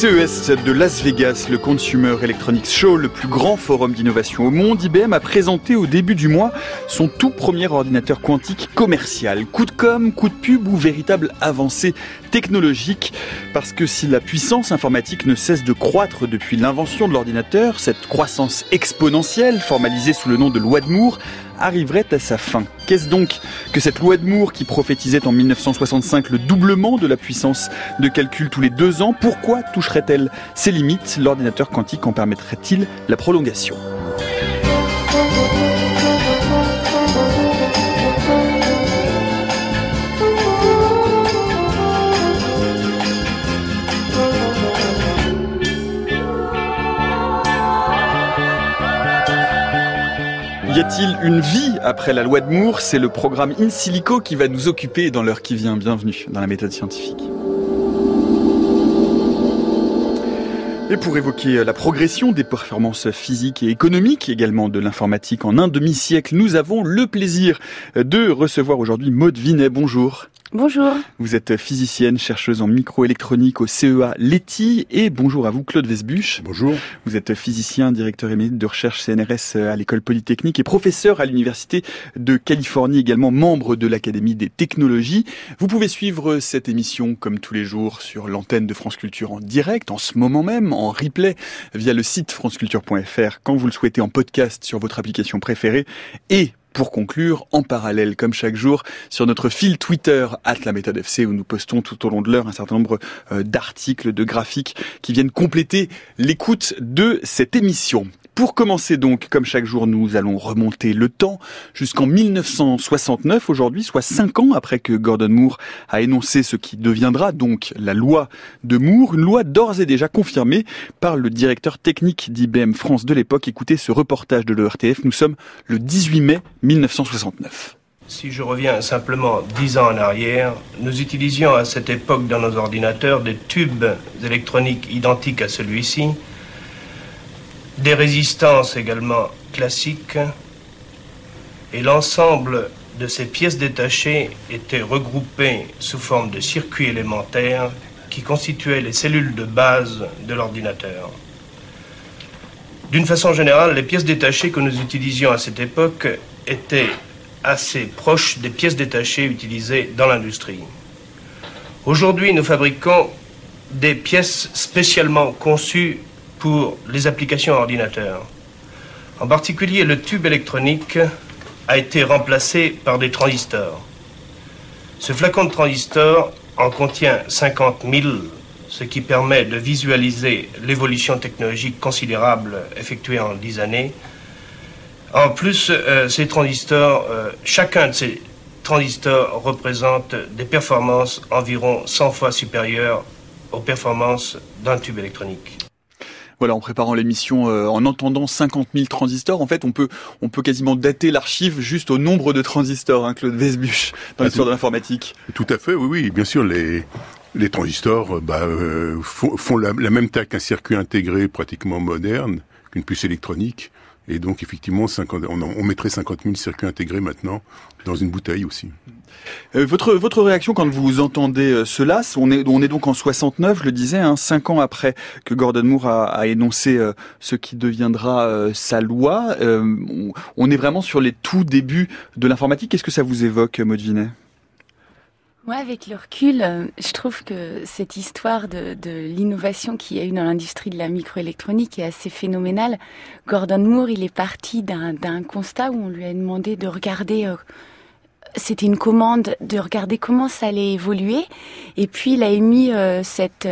CES de Las Vegas, le Consumer Electronics Show, le plus grand forum d'innovation au monde, IBM a présenté au début du mois son tout premier ordinateur quantique commercial. Coup de com, coup de pub ou véritable avancée technologique? Parce que si la puissance informatique ne cesse de croître depuis l'invention de l'ordinateur, cette croissance exponentielle, formalisée sous le nom de loi de Moore, arriverait à sa fin. Qu'est-ce donc que cette loi de Moore qui prophétisait en 1965 le doublement de la puissance de calcul tous les deux ans? Pourquoi toucherait-elle ses limites? L'ordinateur quantique en permettrait-il la prolongation? Y a-t-il une vie après la loi de Moore? C'est le programme In Silico qui va nous occuper dans l'heure qui vient. Bienvenue dans la méthode scientifique. Et pour évoquer la progression des performances physiques et économiques, également de l'informatique en un demi-siècle, nous avons le plaisir de recevoir aujourd'hui Maude Vinet. Bonjour. Bonjour. Vous êtes physicienne, chercheuse en microélectronique au CEA Leti et bonjour à vous Claude Vesbuche. Bonjour. Vous êtes physicien, directeur émérite de recherche CNRS à l'école polytechnique et professeur à l'université de Californie, également membre de l'Académie des technologies. Vous pouvez suivre cette émission comme tous les jours sur l'antenne de France Culture en direct, en ce moment même, en replay via le site franceculture.fr quand vous le souhaitez en podcast sur votre application préférée et pour conclure, en parallèle, comme chaque jour, sur notre fil Twitter, at la méthode FC, où nous postons tout au long de l'heure un certain nombre euh, d'articles, de graphiques qui viennent compléter l'écoute de cette émission. Pour commencer donc, comme chaque jour, nous allons remonter le temps jusqu'en 1969 aujourd'hui, soit cinq ans après que Gordon Moore a énoncé ce qui deviendra donc la loi de Moore, une loi d'ores et déjà confirmée par le directeur technique d'IBM France de l'époque. Écoutez ce reportage de l'ERTF, nous sommes le 18 mai 1969. Si je reviens simplement dix ans en arrière, nous utilisions à cette époque dans nos ordinateurs des tubes électroniques identiques à celui-ci, des résistances également classiques, et l'ensemble de ces pièces détachées était regroupé sous forme de circuits élémentaires qui constituaient les cellules de base de l'ordinateur. D'une façon générale, les pièces détachées que nous utilisions à cette époque étaient assez proches des pièces détachées utilisées dans l'industrie. Aujourd'hui, nous fabriquons des pièces spécialement conçues pour les applications ordinateurs. En particulier, le tube électronique a été remplacé par des transistors. Ce flacon de transistors en contient 50 000, ce qui permet de visualiser l'évolution technologique considérable effectuée en 10 années. En plus, euh, ces euh, chacun de ces transistors représente des performances environ 100 fois supérieures aux performances d'un tube électronique. Voilà, en préparant l'émission, euh, en entendant 50 000 transistors, en fait, on peut, on peut quasiment dater l'archive juste au nombre de transistors, hein, Claude Vesbuche, dans Ah, l'histoire de l'informatique. Tout à fait, oui, oui. Bien sûr, les, les transistors euh, bah, euh, font, font la, la même taille qu'un circuit intégré pratiquement moderne, qu'une puce électronique. Et donc, effectivement, 50, on, mettrait 50 000 circuits intégrés maintenant dans une bouteille aussi. Euh, votre, votre réaction quand vous entendez euh, cela, on est, on est donc en 69, je le disais, hein, cinq ans après que Gordon Moore a, énoncé euh, ce qui deviendra sa loi. On, est vraiment sur les tout débuts de l'informatique. Qu'est-ce que ça vous évoque, Maud Vinet? Moi, avec le recul, euh, je trouve que cette histoire de, l'innovation qu'il y a eu dans l'industrie de la microélectronique est assez phénoménale. Gordon Moore, il est parti d'un constat où on lui a demandé de regarder, euh, c'était une commande, de regarder comment ça allait évoluer. Et puis, il a émis euh, cette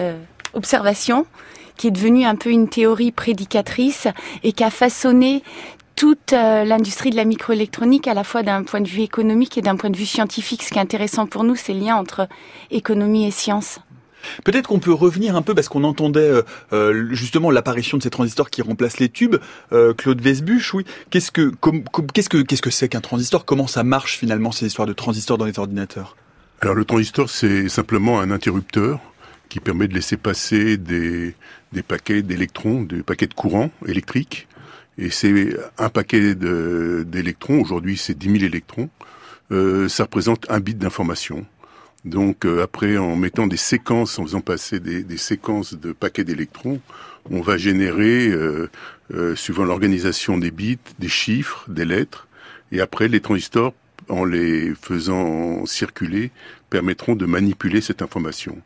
observation qui est devenue un peu une théorie prédicatrice et qui a façonné toute euh, l'industrie de la microélectronique, à la fois d'un point de vue économique et d'un point de vue scientifique. Ce qui est intéressant pour nous, c'est le lien entre économie et science. Peut-être qu'on peut revenir un peu parce qu'on entendait euh, euh, justement l'apparition de ces transistors qui remplacent les tubes. Euh, Claude Vesbuche, oui. Qu'est-ce que com- com- qu'est-ce que qu'est-ce que c'est qu'un transistor? Comment ça marche finalement ces histoires de transistors dans les ordinateurs? Alors, le transistor, c'est simplement un interrupteur qui permet de laisser passer des, des paquets d'électrons, des paquets de courant électrique. Et c'est un paquet d'électrons, aujourd'hui c'est 10 000 électrons, euh, ça représente un bit d'information. Donc après, en mettant des séquences, en faisant passer des, des séquences de paquets d'électrons, on va générer, suivant l'organisation des bits, des chiffres, des lettres, et après les transistors, en les faisant circuler, permettront de manipuler cette information.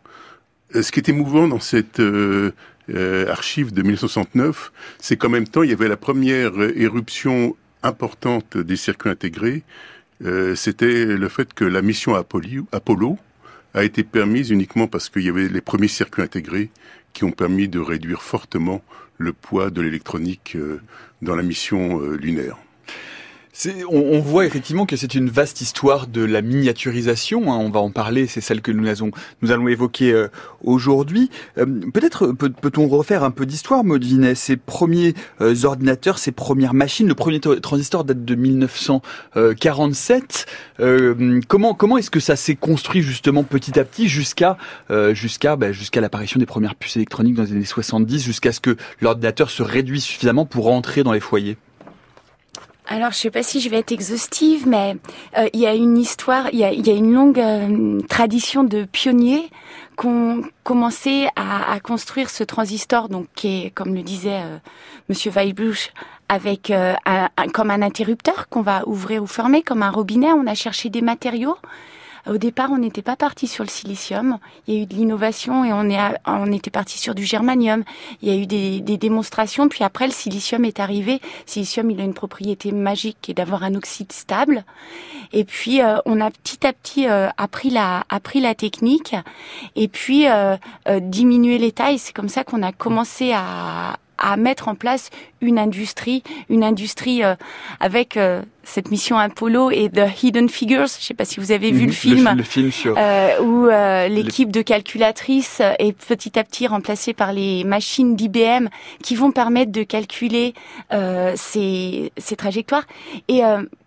Ce qui est émouvant dans cette euh, archives de 1969, c'est qu'en même temps, il y avait la première éruption importante des circuits intégrés. Euh, C'était le fait que la mission Apollo a été permise uniquement parce qu'il y avait les premiers circuits intégrés qui ont permis de réduire fortement le poids de l'électronique euh, dans la mission euh, lunaire. On, on, voit effectivement que c'est une vaste histoire de la miniaturisation. Hein, on va en parler, c'est celle que nous, allons, nous allons évoquer euh, aujourd'hui. Euh, peut-être peut-on refaire un peu d'histoire, Maud Ces premiers euh, ordinateurs, ces premières machines, le premier transistor date de 1947. comment comment est-ce que ça s'est construit justement petit à petit jusqu'à jusqu'à bah, jusqu'à l'apparition des premières puces électroniques dans les années 70, jusqu'à ce que l'ordinateur se réduise suffisamment pour rentrer dans les foyers? Alors, je sais pas si je vais être exhaustive, mais euh, il y a une histoire, il y a, y a, une longue euh, tradition de pionniers qui ont commencé à, à, construire ce transistor, donc qui est, comme le disait euh, Monsieur Weilbusch, avec un, comme un interrupteur qu'on va ouvrir ou fermer, comme un robinet. On a cherché des matériaux au départ, on n'était pas parti sur le silicium. Il y a eu de l'innovation et on, est, on était parti sur du germanium. Il y a eu des, des, démonstrations. Puis après, le silicium est arrivé. Le silicium, il a une propriété magique qui est d'avoir un oxyde stable. Et puis, euh, on a petit à petit euh, appris, la, appris la technique et puis euh, diminuer les tailles. C'est comme ça qu'on a commencé à, à mettre en place une industrie, une industrie euh, avec euh, cette mission Apollo et The Hidden Figures. Je ne sais pas si vous avez vu le film, le, film sur euh, où euh, l'équipe de calculatrices est petit à petit remplacée par les machines d'IBM qui vont permettre de calculer ces, ces trajectoires. Et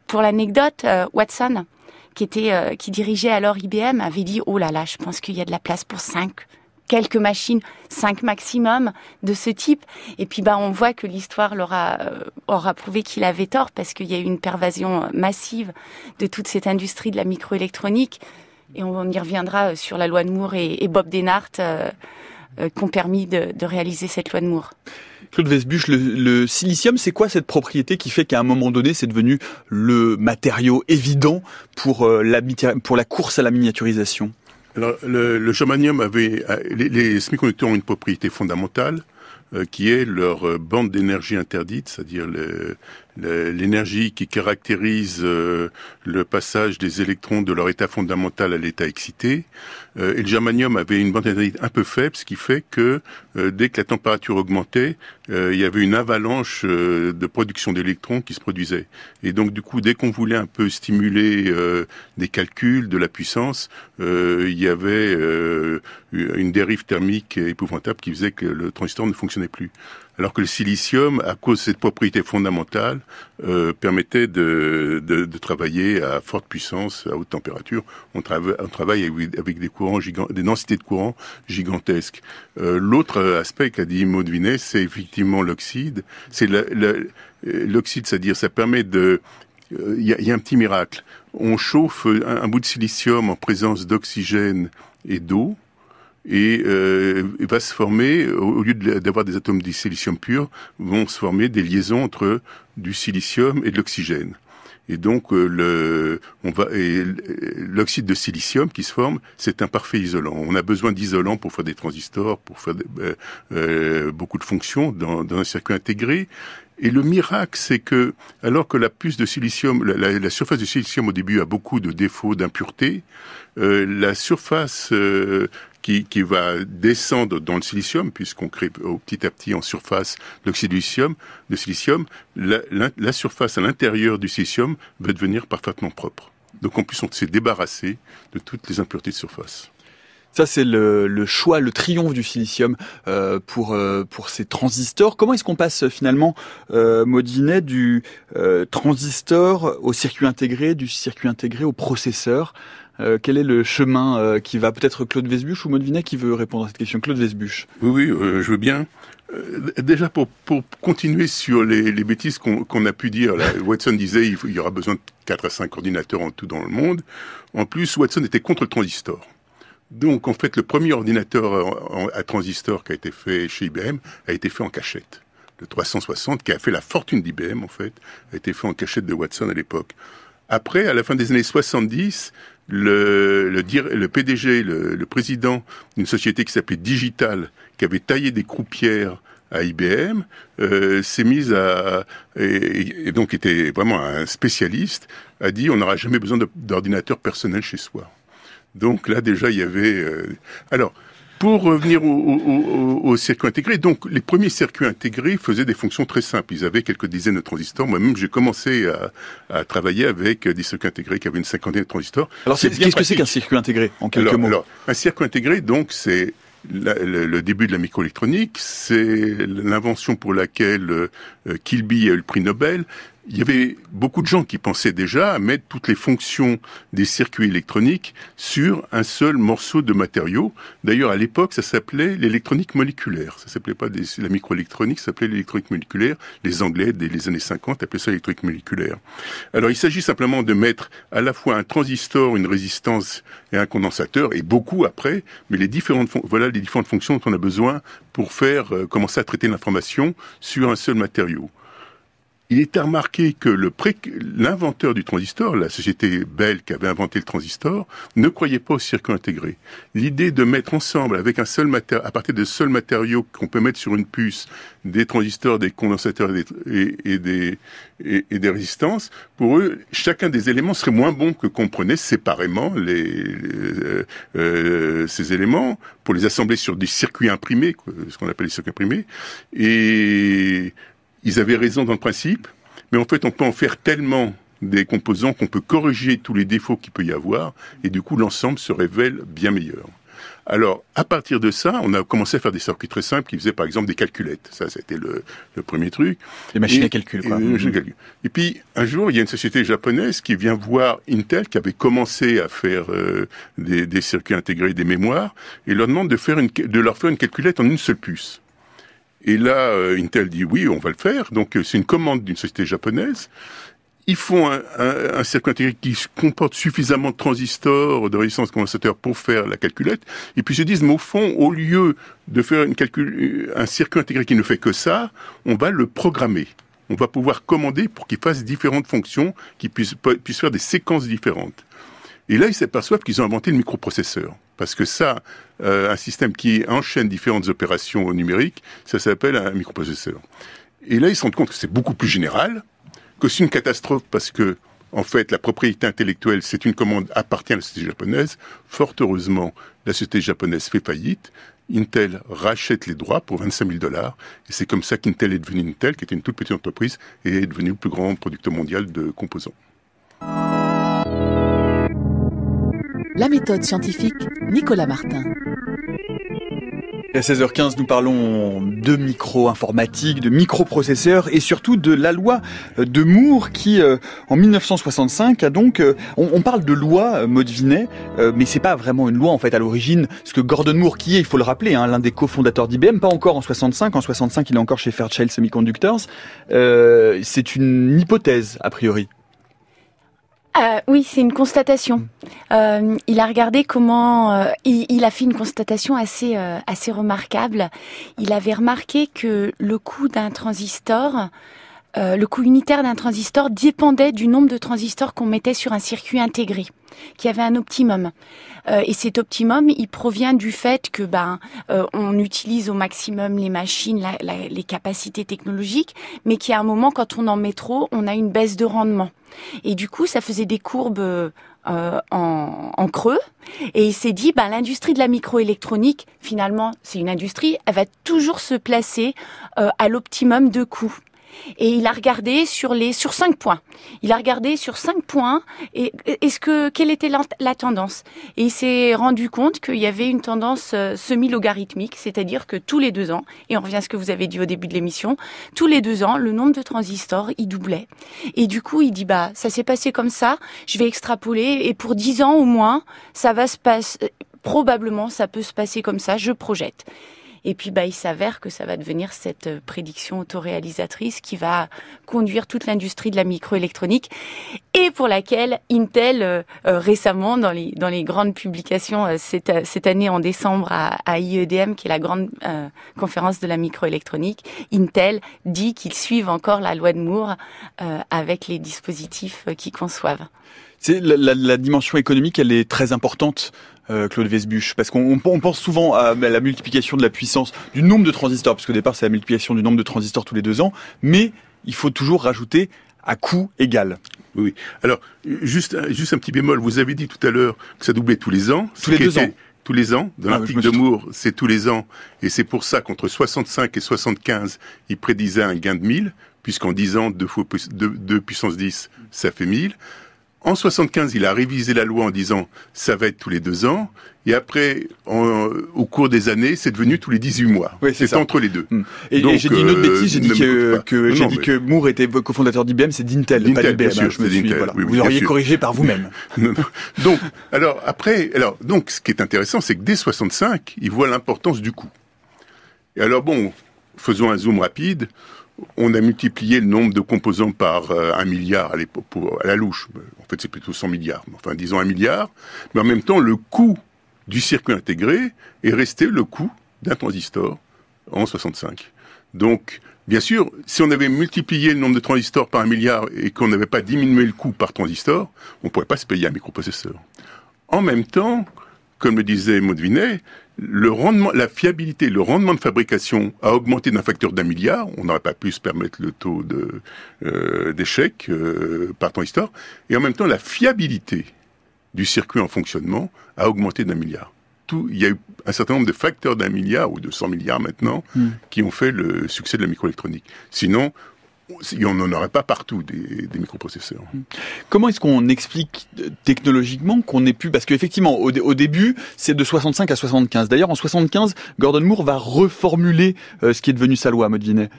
pour l'anecdote, Watson qui était qui dirigeait alors IBM avait dit oh là là je pense qu'il y a de la place pour cinq quelques machines, cinq maximum de ce type. Et puis bah on voit que l'histoire euh, aura prouvé qu'il avait tort parce qu'il y a eu une pervasion massive de toute cette industrie de la microélectronique. Et on y reviendra euh, sur la loi de Moore et, Bob Denhart euh, qui ont permis de, réaliser cette loi de Moore. Claude Vesbuche, le, silicium, c'est quoi cette propriété qui fait qu'à un moment donné, c'est devenu le matériau évident pour la course à la miniaturisation? Alors, le, le germanium avait, euh, les, les semi-conducteurs ont une propriété fondamentale euh, qui est leur euh, bande d'énergie interdite, c'est-à-dire l'énergie qui caractérise euh, le passage des électrons de leur état fondamental à l'état excité. et le germanium avait une bande un peu faible, ce qui fait que dès que la température augmentait, il y avait une avalanche de production d'électrons qui se produisait. Et donc du coup, dès qu'on voulait un peu stimuler des calculs, de la puissance, il y avait une dérive thermique épouvantable qui faisait que le transistor ne fonctionnait plus. Alors que le silicium, à cause de cette propriété fondamentale, euh, permettait de, travailler à forte puissance, à haute température. On, travaille avec, des courants des densités de courant gigantesques. Euh, L'autre aspect qu'a dit Maud Vinet, c'est effectivement l'oxyde. C'est l'oxyde, c'est-à-dire ça permet de euh, il y, a un petit miracle. On chauffe un bout de silicium en présence d'oxygène et d'eau, et euh, va se former, au lieu d'avoir des atomes de silicium pur, vont se former des liaisons entre du silicium et de l'oxygène. Et donc euh, l'oxyde de silicium qui se forme, c'est un parfait isolant. On a besoin d'isolants pour faire des transistors, pour faire euh, euh, beaucoup de fonctions dans, un circuit intégré. Et le miracle, c'est que alors que la puce de silicium, la, surface de silicium au début a beaucoup de défauts, d'impuretés, euh, la surface qui, qui, va descendre dans le silicium, puisqu'on crée au petit à petit en surface l'oxyde de silicium, silicium la, la, surface à l'intérieur du silicium va devenir parfaitement propre. Donc en plus, on s'est débarrassé de toutes les impuretés de surface. Ça, c'est le, le, choix, le triomphe du silicium euh, pour euh, pour ces transistors. Comment est-ce qu'on passe finalement, euh, du euh, transistor au circuit intégré, du circuit intégré au processeur? Euh, quel est le chemin euh, qui va peut-être Claude Vesbuche ou Maud Vinet qui veut répondre à cette question? Claude Vesbuche. Oui, oui, euh, je veux bien. déjà pour, pour continuer sur les, les bêtises qu'on a pu dire, Watson disait il y aura besoin de 4 à 5 ordinateurs en tout dans le monde. En plus, Watson était contre le transistor. Donc, en fait, le premier ordinateur à transistor qui a été fait chez IBM a été fait en cachette. Le 360, qui a fait la fortune d'IBM, en fait, a été fait en cachette de Watson à l'époque. Après, à la fin des années 70, le, le, le PDG, le, le président d'une société qui s'appelait Digital, qui avait taillé des croupières à IBM, euh, s'est mise à et, et, donc était vraiment un spécialiste, a dit on n'aura jamais besoin d'ordinateur personnel chez soi. Donc là déjà il y avait euh... alors pour revenir au, au, au, circuit intégré, donc les premiers circuits intégrés faisaient des fonctions très simples. Ils avaient quelques dizaines de transistors. Moi-même, j'ai commencé à, à, travailler avec des circuits intégrés qui avaient une cinquantaine de transistors. Alors, qu'est-ce que c'est qu'un circuit intégré en quelques alors, mots? alors, Un circuit intégré, donc, c'est la, le, le, début de la microélectronique, c'est l'invention pour laquelle euh, Kilby a eu le prix Nobel. Il y avait beaucoup de gens qui pensaient déjà à mettre toutes les fonctions des circuits électroniques sur un seul morceau de matériau. D'ailleurs, à l'époque, ça s'appelait l'électronique moléculaire. Ça s'appelait pas la microélectronique, ça s'appelait l'électronique moléculaire. Les Anglais, dès les années 50, appelaient ça l'électronique moléculaire. Alors, il s'agit simplement de mettre à la fois un transistor, une résistance et un condensateur, et beaucoup après, mais les différentes, voilà les différentes fonctions dont on a besoin pour faire euh, commencer à traiter l'information sur un seul matériau il était remarqué que l'inventeur du transistor, la société Bell qui avait inventé le transistor, ne croyait pas au circuit intégré. L'idée de mettre ensemble, avec un seul à partir de seuls matériaux qu'on peut mettre sur une puce, des transistors, des condensateurs et des, et, des, et, des résistances, pour eux, chacun des éléments serait moins bon que qu'on prenait séparément les, les euh, ces éléments pour les assembler sur des circuits imprimés, ce qu'on appelle les circuits imprimés, et ils avaient raison dans le principe, mais en fait, on peut en faire tellement des composants qu'on peut corriger tous les défauts qu'il peut y avoir, et du coup, l'ensemble se révèle bien meilleur. Alors, à partir de ça, on a commencé à faire des circuits très simples qui faisaient par exemple des calculettes. Ça, c'était le, le, premier truc. Les machines et, à calcul, quoi. Et, mmh. et, puis, un jour, il y a une société japonaise qui vient voir Intel, qui avait commencé à faire euh, des, des, circuits intégrés, des mémoires, et leur demande de, faire une, de leur faire une calculette en une seule puce. Et là, euh, Intel dit oui, on va le faire. Donc euh, c'est une commande d'une société japonaise. Ils font un, un, un, circuit intégré qui comporte suffisamment de transistors, de résistance condensateur pour faire la calculette. Et puis ils se disent, mais au fond, au lieu de faire une calcul, un circuit intégré qui ne fait que ça, on va le programmer. On va pouvoir commander pour qu'il fasse différentes fonctions, qu'il puisse, puisse faire des séquences différentes. Et là, ils s'aperçoivent qu'ils ont inventé le microprocesseur. Parce que ça, euh, un système qui enchaîne différentes opérations numériques, ça s'appelle un microprocesseur. Et là, ils se rendent compte que c'est beaucoup plus général, que c'est une catastrophe parce que, en fait, la propriété intellectuelle, c'est une commande appartient à la société japonaise. Fort heureusement, la société japonaise fait faillite. Intel rachète les droits pour 25 000 dollars. Et c'est comme ça qu'Intel est devenu Intel, qui était une toute petite entreprise, et est devenu le plus grand producteur mondial de composants. La méthode scientifique, Nicolas Martin. À 16h15, nous parlons de micro-informatique, de microprocesseurs et surtout de la loi de Moore qui, euh, en 1965, a donc... Euh, on, parle de loi, euh, Maud Vinet, euh, mais c'est pas vraiment une loi en fait à l'origine. Ce que Gordon Moore, qui est, il faut le rappeler, hein, l'un des cofondateurs d'IBM, pas encore en 65, en 65 il est encore chez Fairchild Semiconductors, c'est une hypothèse a priori. Euh, oui, c'est une constatation. Euh, il a regardé comment, euh, il, il, a fait une constatation assez assez remarquable. Il avait remarqué que le coût d'un transistor, euh, le coût unitaire d'un transistor dépendait du nombre de transistors qu'on mettait sur un circuit intégré, qui avait un optimum. Euh, et cet optimum, il provient du fait que ben on utilise au maximum les machines, les capacités technologiques, mais qu'à un moment, quand on en met trop, on a une baisse de rendement. Et du coup, ça faisait des courbes euh, en, creux. Et il s'est dit, bah, l'industrie de la microélectronique, finalement, c'est une industrie, elle va toujours se placer euh, à l'optimum de coûts et il a regardé sur les sur cinq points. Il a regardé sur cinq points et est-ce que quelle était la, tendance? Et il s'est rendu compte qu'il y avait une tendance euh, semi-logarithmique, c'est-à-dire que tous les deux ans, et on revient à ce que vous avez dit au début de l'émission, tous les deux ans, le nombre de transistors il doublait. Et du coup, il dit bah ça s'est passé comme ça, je vais extrapoler et pour dix ans au moins, ça va se passer probablement ça peut se passer comme ça, je projette. Et puis, bah, il s'avère que ça va devenir cette euh, prédiction autoréalisatrice qui va conduire toute l'industrie de la microélectronique et pour laquelle Intel, euh, euh, récemment, dans les, dans les grandes publications cette, cette année en décembre à, IEDM, qui est la grande conférence de la microélectronique, Intel dit qu'ils suivent encore la loi de Moore avec les dispositifs qu'ils conçoivent. La, dimension économique, elle est très importante euh, Claude Vesbuche Parce qu'on pense souvent à la multiplication de la puissance, du nombre de transistors, parce qu'au départ c'est la multiplication du nombre de transistors tous les deux ans, mais il faut toujours rajouter à coût égal. Oui. Alors, juste, juste un petit bémol. Vous avez dit tout à l'heure que ça doublait tous les ans. Tous les deux ans. Tous les ans. Dans ah, l'article de Moore, c'est tous les ans. Et c'est pour ça qu'entre 65 et 75, il prédisait un gain de 1000, puisqu'en 10 ans, 2, fois, 2 puissance 10, ça fait 1000. En 75, il a révisé la loi en disant ça va être tous les deux ans. Et après, au cours des années, c'est devenu tous les 18 mois. Oui, c'est entre les deux. Hmm. Et, j'ai dit une autre bêtise, j'ai dit que, j'ai dit que Moore était cofondateur d'IBM, c'est d'Intel, pas d'IBM. Sûr. Vous auriez corrigé par vous-même. donc, alors après, alors donc, ce qui est intéressant, c'est que dès 65, il voit l'importance du coût. Et alors bon, faisons un zoom rapide on a multiplié le nombre de composants par euh, un milliard à à la louche. En fait, c'est plutôt 100 milliards. Enfin, disons un milliard. Mais en même temps, le coût du circuit intégré est resté le coût d'un transistor en 65. Donc, bien sûr, si on avait multiplié le nombre de transistors par un milliard et qu'on n'avait pas diminué le coût par transistor, on ne pourrait pas se payer un microprocesseur. En même temps, comme le disait Maudvinet, le rendement, la fiabilité, le rendement de fabrication a augmenté d'un facteur d'un milliard. On n'aurait pas pu se permettre le taux de, euh, d'échec euh, par transistor. Et en même temps, la fiabilité du circuit en fonctionnement a augmenté d'un milliard. Tout, il y a eu un certain nombre de facteurs d'un milliard ou de 100 milliards maintenant hmm. qui ont fait le succès de la microélectronique. Sinon, on n'en aurait pas partout des, microprocesseurs. Comment est-ce qu'on explique euh, technologiquement qu'on ait pu parce qu'effectivement au, début c'est de 65 à 75. D'ailleurs en 75, Gordon Moore va reformuler euh, ce qui est devenu sa loi, Modvinet.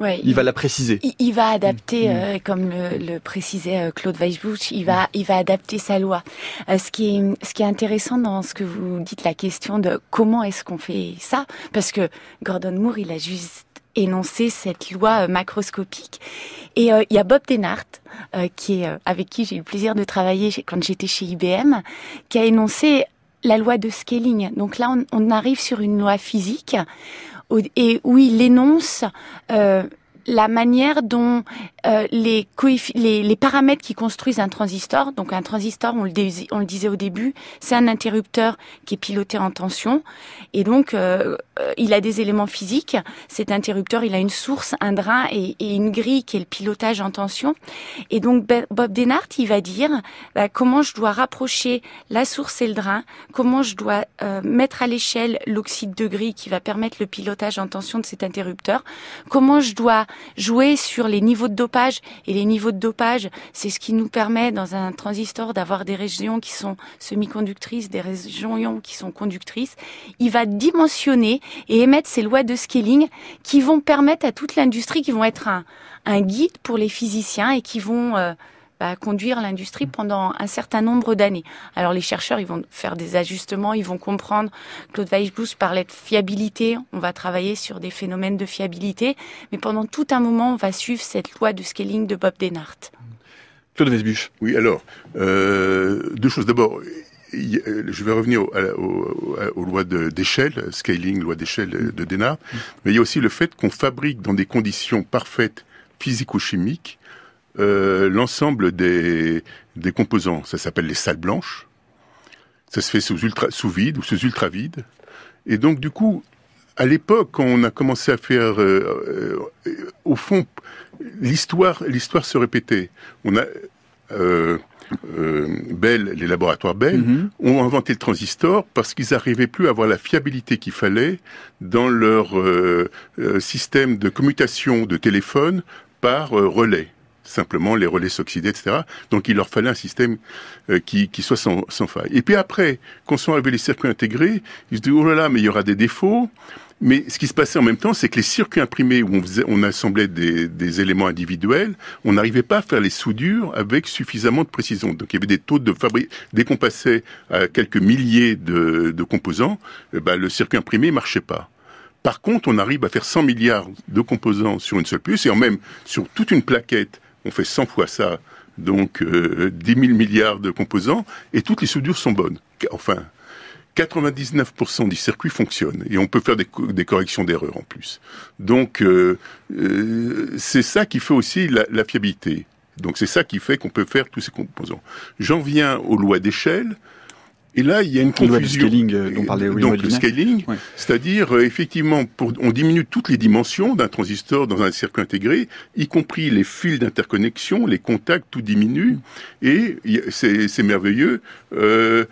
Ouais, il, va la préciser. Il, va adapter, mm. euh, comme le, précisait Claude Weisbuch, il va, il va adapter sa loi. ce qui est, ce qui est intéressant dans ce que vous dites, la question de comment est-ce qu'on fait ça, parce que Gordon Moore, il a juste énoncer cette loi euh, macroscopique. Et euh, il y a Bob Denhart, euh, qui est, avec qui j'ai eu le plaisir de travailler quand j'étais chez IBM, qui a énoncé la loi de scaling. Donc là, on, arrive sur une loi physique et où il énonce la manière dont euh, les, les, paramètres qui construisent un transistor, donc un transistor, on le, on le disait au début, c'est un interrupteur qui est piloté en tension, et donc euh, euh, il a des éléments physiques. Cet interrupteur, il a une source, un drain et, une grille qui est le pilotage en tension. Et donc Bob Denhart, il va dire bah, comment je dois rapprocher la source et le drain, comment je dois mettre à l'échelle l'oxyde de grille qui va permettre le pilotage en tension de cet interrupteur, comment je dois jouer sur les niveaux de dopage. Et les niveaux de dopage, c'est ce qui nous permet dans un transistor d'avoir des régions qui sont semi-conductrices, des régions ions qui sont conductrices. Il va dimensionner et émettre ces lois de scaling qui vont permettre à toute l'industrie, qui vont être un, guide pour les physiciens et qui vont euh, à conduire l'industrie pendant un certain nombre d'années. Alors les chercheurs, ils vont faire des ajustements, ils vont comprendre. Claude Weisbusch parlait de fiabilité. On va travailler sur des phénomènes de fiabilité, mais pendant tout un moment, on va suivre cette loi de scaling de Bob Denhart. Claude Weisbusch. Oui, alors euh, deux choses. D'abord, je vais revenir aux, lois d'échelle, scaling, loi d'échelle de Denhart, mais il y a aussi le fait qu'on fabrique dans des conditions parfaites physico-chimiques euh, l'ensemble des, des composants. Ça s'appelle les salles blanches. Ça se fait sous, ultra, sous vide ou sous ultra vide. Et donc, du coup, à l'époque, quand on a commencé à faire, euh, euh, au fond, l'histoire, l'histoire se répétait. On a euh, Bell, les laboratoires Bell, mm-hmm. ont inventé le transistor parce qu'ils n'arrivaient plus à avoir la fiabilité qu'il fallait dans leur système de commutation de téléphone par relais simplement les relais s'oxydaient, etc. Donc il leur fallait un système euh, qui, qui, soit sans, sans, faille. Et puis après, quand sont arrivés les circuits intégrés, ils se disent, oh là là, mais il y aura des défauts. Mais ce qui se passait en même temps, c'est que les circuits imprimés où on, faisait, on assemblait des, éléments individuels, on n'arrivait pas à faire les soudures avec suffisamment de précision. Donc il y avait des taux de fabrique, dès qu'on passait à quelques milliers de, de composants, eh ben, le circuit imprimé ne marchait pas Par contre, on arrive à faire 100 milliards de composants sur une seule puce, et en même sur toute une plaquette, on fait 100 fois ça, donc euh, 10 000 milliards de composants, et toutes les soudures sont bonnes. Enfin, 99% du circuit fonctionne et on peut faire des, des corrections d'erreurs en plus. Donc euh, euh, c'est ça qui fait aussi la, la fiabilité. Donc c'est ça qui fait qu'on peut faire tous ces composants. J'en viens aux lois d'échelle. Et là, il y a une confusion. Le scaling euh, dont parlait Donc le scaling, c'est-à-dire euh, effectivement, pour, on diminue toutes les dimensions d'un transistor dans un circuit intégré, y compris les fils d'interconnexion, les contacts, tout diminue, et c'est merveilleux. Euh,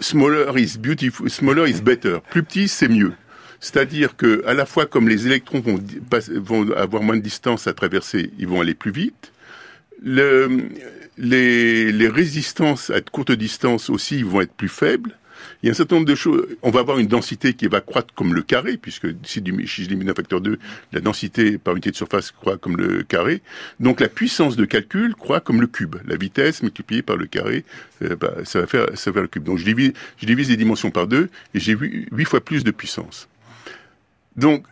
smaller is beautiful, smaller is better. Plus petit, c'est mieux. C'est-à-dire que, à la fois, comme les électrons vont, avoir moins de distance à traverser, ils vont aller plus vite. Le, les, les, résistances à courte distance aussi vont être plus faibles. Il y a un certain nombre de choses. On va avoir une densité qui va croître comme le carré, puisque si, je diminue un facteur 2, la densité par unité de surface croît comme le carré. Donc la puissance de calcul croît comme le cube. La vitesse multipliée par le carré, euh, bah, ça, va faire, ça va faire le cube. Donc je divise, je divise les dimensions par deux et j'ai 8 fois plus de puissance. Donc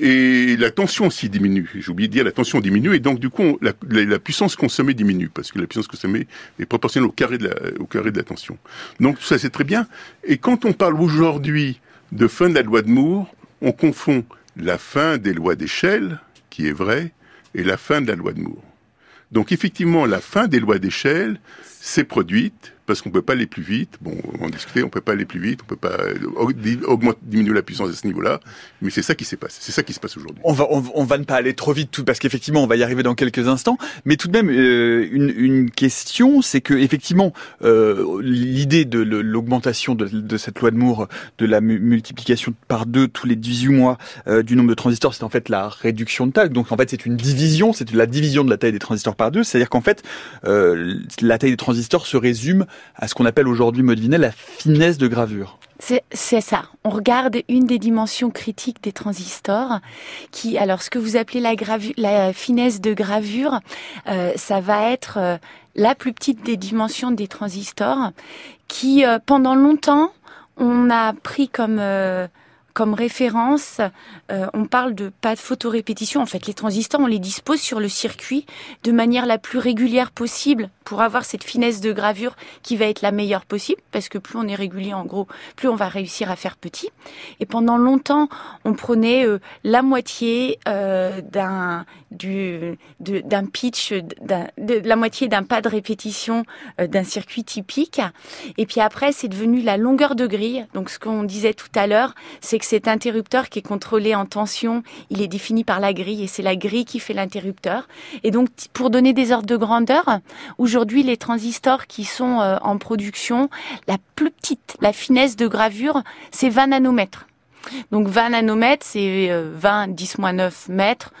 et la tension aussi diminue. J'ai oublié de dire, la tension diminue et donc du coup, la, puissance consommée diminue parce que la puissance consommée est proportionnelle au carré de la, au carré de la tension. Donc tout ça c'est très bien. Et quand on parle aujourd'hui de fin de la loi de Moore, on confond la fin des lois d'échelle, qui est vrai, et la fin de la loi de Moore. Donc effectivement, la fin des lois d'échelle s'est produite parce qu'on peut pas aller plus vite. Bon, on discutait, on peut pas aller plus vite, on peut pas augmenter, diminuer la puissance à ce niveau-là. Mais c'est ça qui s'est passé. C'est ça qui se passe aujourd'hui. On va, on, on, va ne pas aller trop vite, tout parce qu'effectivement, on va y arriver dans quelques instants. Mais tout de même, euh, une, une, question, c'est que effectivement, euh, l'idée de l'augmentation de, de, cette loi de Moore, de la mu multiplication par deux tous les 18 mois euh, du nombre de transistors, c'est en fait la réduction de taille. Donc en fait, c'est une division, c'est la division de la taille des transistors par deux. C'est-à-dire qu'en fait, euh, la taille des transistors se résume à ce qu'on appelle aujourd'hui, Modinet, la finesse de gravure. C'est ça. On regarde une des dimensions critiques des transistors, qui, alors, ce que vous appelez la, la finesse de gravure, euh, ça va être euh, la plus petite des dimensions des transistors, qui, euh, pendant longtemps, on a pris comme comme référence, euh, on parle de pas de photorépétition. En fait, les transistors, on les dispose sur le circuit de manière la plus régulière possible pour avoir cette finesse de gravure qui va être la meilleure possible, parce que plus on est régulier, en gros, plus on va réussir à faire petit. Et pendant longtemps, on prenait euh, la moitié euh, d'un du d'un pitch, de la moitié d'un pas de répétition euh, d'un circuit typique. Et puis après, c'est devenu la longueur de grille. Donc, ce qu'on disait tout à l'heure, c'est que cet interrupteur qui est contrôlé en tension, il est défini par la grille et c'est la grille qui fait l'interrupteur. Et donc, pour donner des ordres de grandeur, aujourd'hui, les transistors qui sont euh, en production, la plus petite, la finesse de gravure, c'est 20 nanomètres. Donc 20 nanomètres, c'est 20 10 9 mètres.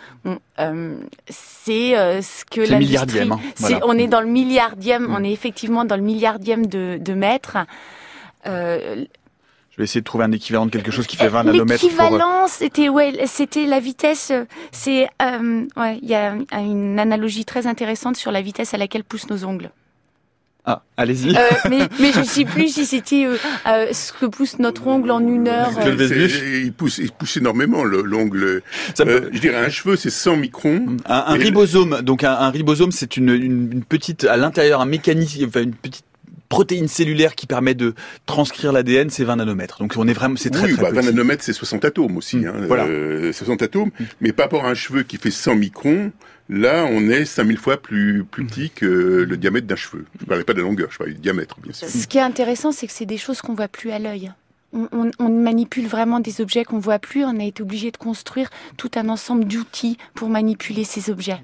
Euh, c'est euh, ce que la milliardième. Hein, voilà. On est dans le milliardième. Mm. On est effectivement dans le milliardième de, de mètres. Euh, je vais essayer de trouver un équivalent de quelque chose qui fait 20 nanomètres. L'équivalent, pour... c'était ouais, c'était la vitesse. C'est euh, ouais, il y a une analogie très intéressante sur la vitesse à laquelle poussent nos ongles. Ah, allez-y. Euh, mais, mais je ne sais plus si c'était euh, euh, ce que pousse notre ongle en une heure. Il pousse, il pousse énormément l'ongle. Euh, je dirais un cheveu, c'est 100 microns. Un, un ribosome, donc un, un ribosome, c'est une, une, une, petite à l'intérieur un mécanisme, enfin une petite protéine cellulaire qui permet de transcrire l'ADN, c'est 20 nanomètres. Donc on est vraiment, c'est très, oui, très bah, petit. 20 nanomètres, c'est 60 atomes aussi. Hein, voilà. Euh, 60 atomes. Mmh. Mais par rapport à un cheveu qui fait 100 microns, là, on est 5000 fois plus, plus petit que le diamètre d'un cheveu. Je ne parlais pas de la longueur, je parlais du diamètre, bien sûr. Ce qui est intéressant, c'est que c'est des choses qu'on voit plus à l'œil. On, on, on, manipule vraiment des objets qu'on voit plus. On a été obligé de construire tout un ensemble d'outils pour manipuler ces objets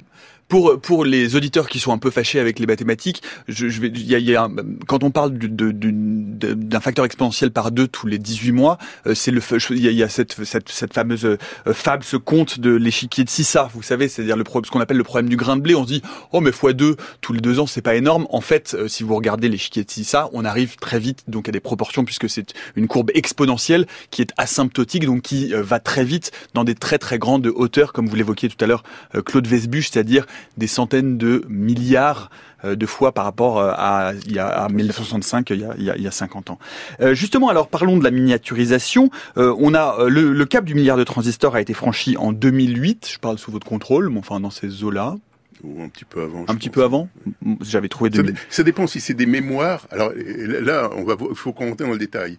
pour pour les auditeurs qui sont un peu fâchés avec les mathématiques, je, je vais, y a, y a, quand on parle d'un facteur exponentiel par deux tous les 18 mois, euh, c'est le il y a, y a cette, cette, cette fameuse euh, fable, ce conte de l'échiquier de Sissa, vous savez, c'est-à-dire le ce qu'on appelle le problème du grain de blé. On se dit oh mais fois deux tous les deux ans c'est pas énorme. En fait, euh, si vous regardez l'échiquier de Sissa, on arrive très vite donc à des proportions puisque c'est une courbe exponentielle qui est asymptotique donc qui va très vite dans des très très grandes hauteurs comme vous l'évoquiez tout à l'heure Claude Vesbuche, c'est-à-dire des centaines de milliards euh, de fois par rapport euh, à, il y a, à 1965, il y a, il y a, 50 ans. Euh, justement, alors parlons de la miniaturisation. on a le, cap du milliard de transistors a été franchi en 2008. Je parle sous votre contrôle, mais enfin dans ces eaux-là. Ou un petit peu avant. Un petit peu avant. J'avais trouvé. Ça, ça, dépend si c'est des mémoires. Alors là, on va, il faut commenter dans le détail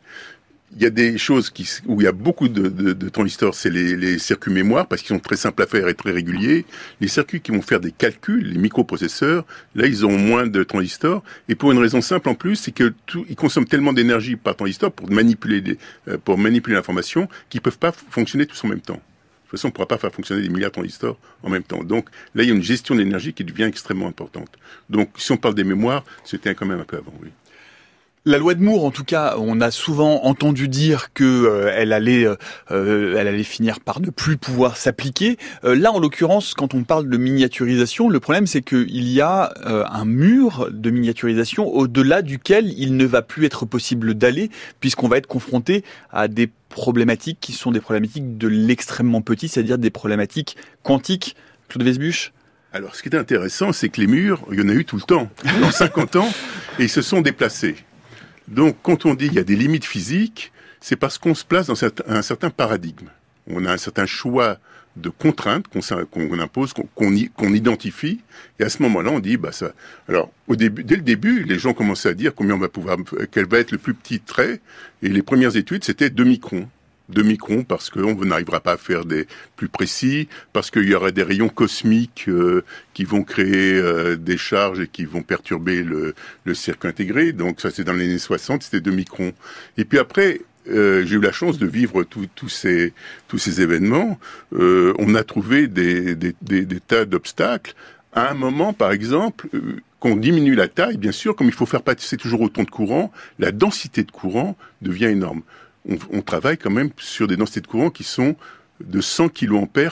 il y a des choses où il y a beaucoup de, transistors, c'est les, circuits mémoire parce qu'ils sont très simples à faire et très réguliers. Les circuits qui vont faire des calculs, les microprocesseurs, là ils ont moins de transistors et pour une raison simple en plus, c'est que tout, ils consomment tellement d'énergie par transistor pour manipuler euh, pour manipuler l'information qu'ils peuvent pas fonctionner tous en même temps. De toute façon, on ne pourra pas faire fonctionner des milliards de transistors en même temps. Donc là, il y a une gestion d'énergie qui devient extrêmement importante. Donc si on parle des mémoires, c'était quand même un peu avant, oui. La loi de Moore, en tout cas, on a souvent entendu dire que euh, elle allait, euh, elle allait finir par ne plus pouvoir s'appliquer. Euh, là, en l'occurrence, quand on parle de miniaturisation, le problème c'est qu'il y a un mur de miniaturisation au-delà duquel il ne va plus être possible d'aller, puisqu'on va être confronté à des problématiques qui sont des problématiques de l'extrêmement petit, c'est-à-dire des problématiques quantiques. Claude Vesbuche? Alors, ce qui est intéressant, c'est que les murs, il y en a eu tout le temps, pendant 50 ans, et ils se sont déplacés. Donc, quand on dit qu'il y a des limites physiques, c'est parce qu'on se place dans un certain paradigme. On a un certain choix de contraintes qu'on impose, qu'on identifie, et à ce moment-là, on dit, bah ça. Alors, au début, dès le début, les gens commençaient à dire combien on va pouvoir, quel va être le plus petit trait, et les premières études, c'était 2 microns de microns parce qu'on n'arrivera pas à faire des plus précis, parce qu'il y aurait des rayons cosmiques euh, qui vont créer euh, des charges et qui vont perturber le, le circuit intégré. Donc ça c'est dans les années 60, c'était 2 microns. Et puis après, euh, j'ai eu la chance de vivre tous ces, tous ces événements. on a trouvé des, des, des, des tas d'obstacles. À un moment, par exemple, qu'on diminue la taille, bien sûr, comme il faut faire passer toujours autant de courant, la densité de courant devient énorme on, travaille quand même sur des densités de courant qui sont de 100 kA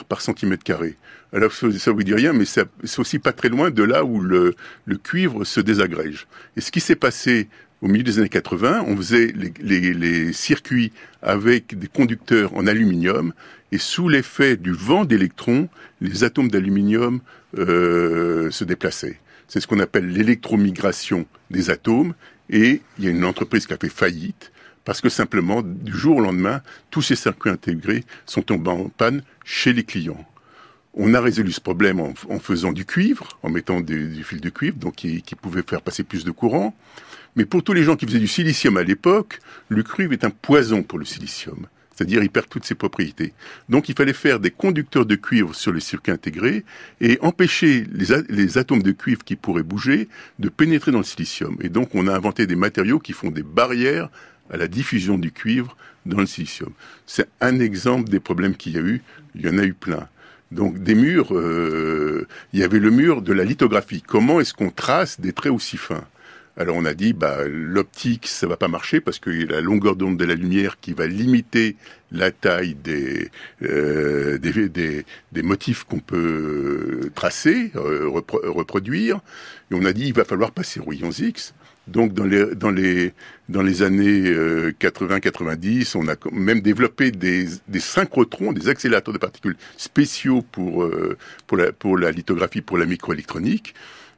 par centimètre carré. Alors ça vous dit rien, mais c'est aussi pas très loin de là où le, cuivre se désagrège. Et ce qui s'est passé au milieu des années 80, on faisait les, circuits avec des conducteurs en aluminium, et sous l'effet du vent d'électrons, les atomes d'aluminium euh, se déplaçaient. C'est ce qu'on appelle l'électromigration des atomes, et il y a une entreprise qui a fait faillite, parce que simplement, du jour au lendemain, tous ces circuits intégrés sont tombés en panne chez les clients. On a résolu ce problème en, faisant du cuivre, en mettant du fil de cuivre, donc qui, qui pouvait faire passer plus de courant. Mais pour tous les gens qui faisaient du silicium à l'époque, le cuivre est un poison pour le silicium. C'est-à-dire, il perd toutes ses propriétés. Donc, il fallait faire des conducteurs de cuivre sur les circuits intégrés et empêcher les, les, atomes de cuivre qui pourraient bouger de pénétrer dans le silicium. Et donc, on a inventé des matériaux qui font des barrières à la diffusion du cuivre dans le silicium. C'est un exemple des problèmes qu'il y a eu. Il y en a eu plein. Donc des murs, euh, il y avait le mur de la lithographie. Comment est-ce qu'on trace des traits aussi fins? Alors on a dit, bah, l'optique, ça va pas marcher parce que la longueur d'onde de la lumière qui va limiter la taille des, euh, motifs qu'on peut tracer, euh, reproduire. Et on a dit, il va falloir passer aux rayons X. Donc dans les dans les dans les années 80-90, euh, on a même développé des, des synchrotrons, des accélérateurs de particules spéciaux pour euh, pour la pour la lithographie, pour la microélectronique.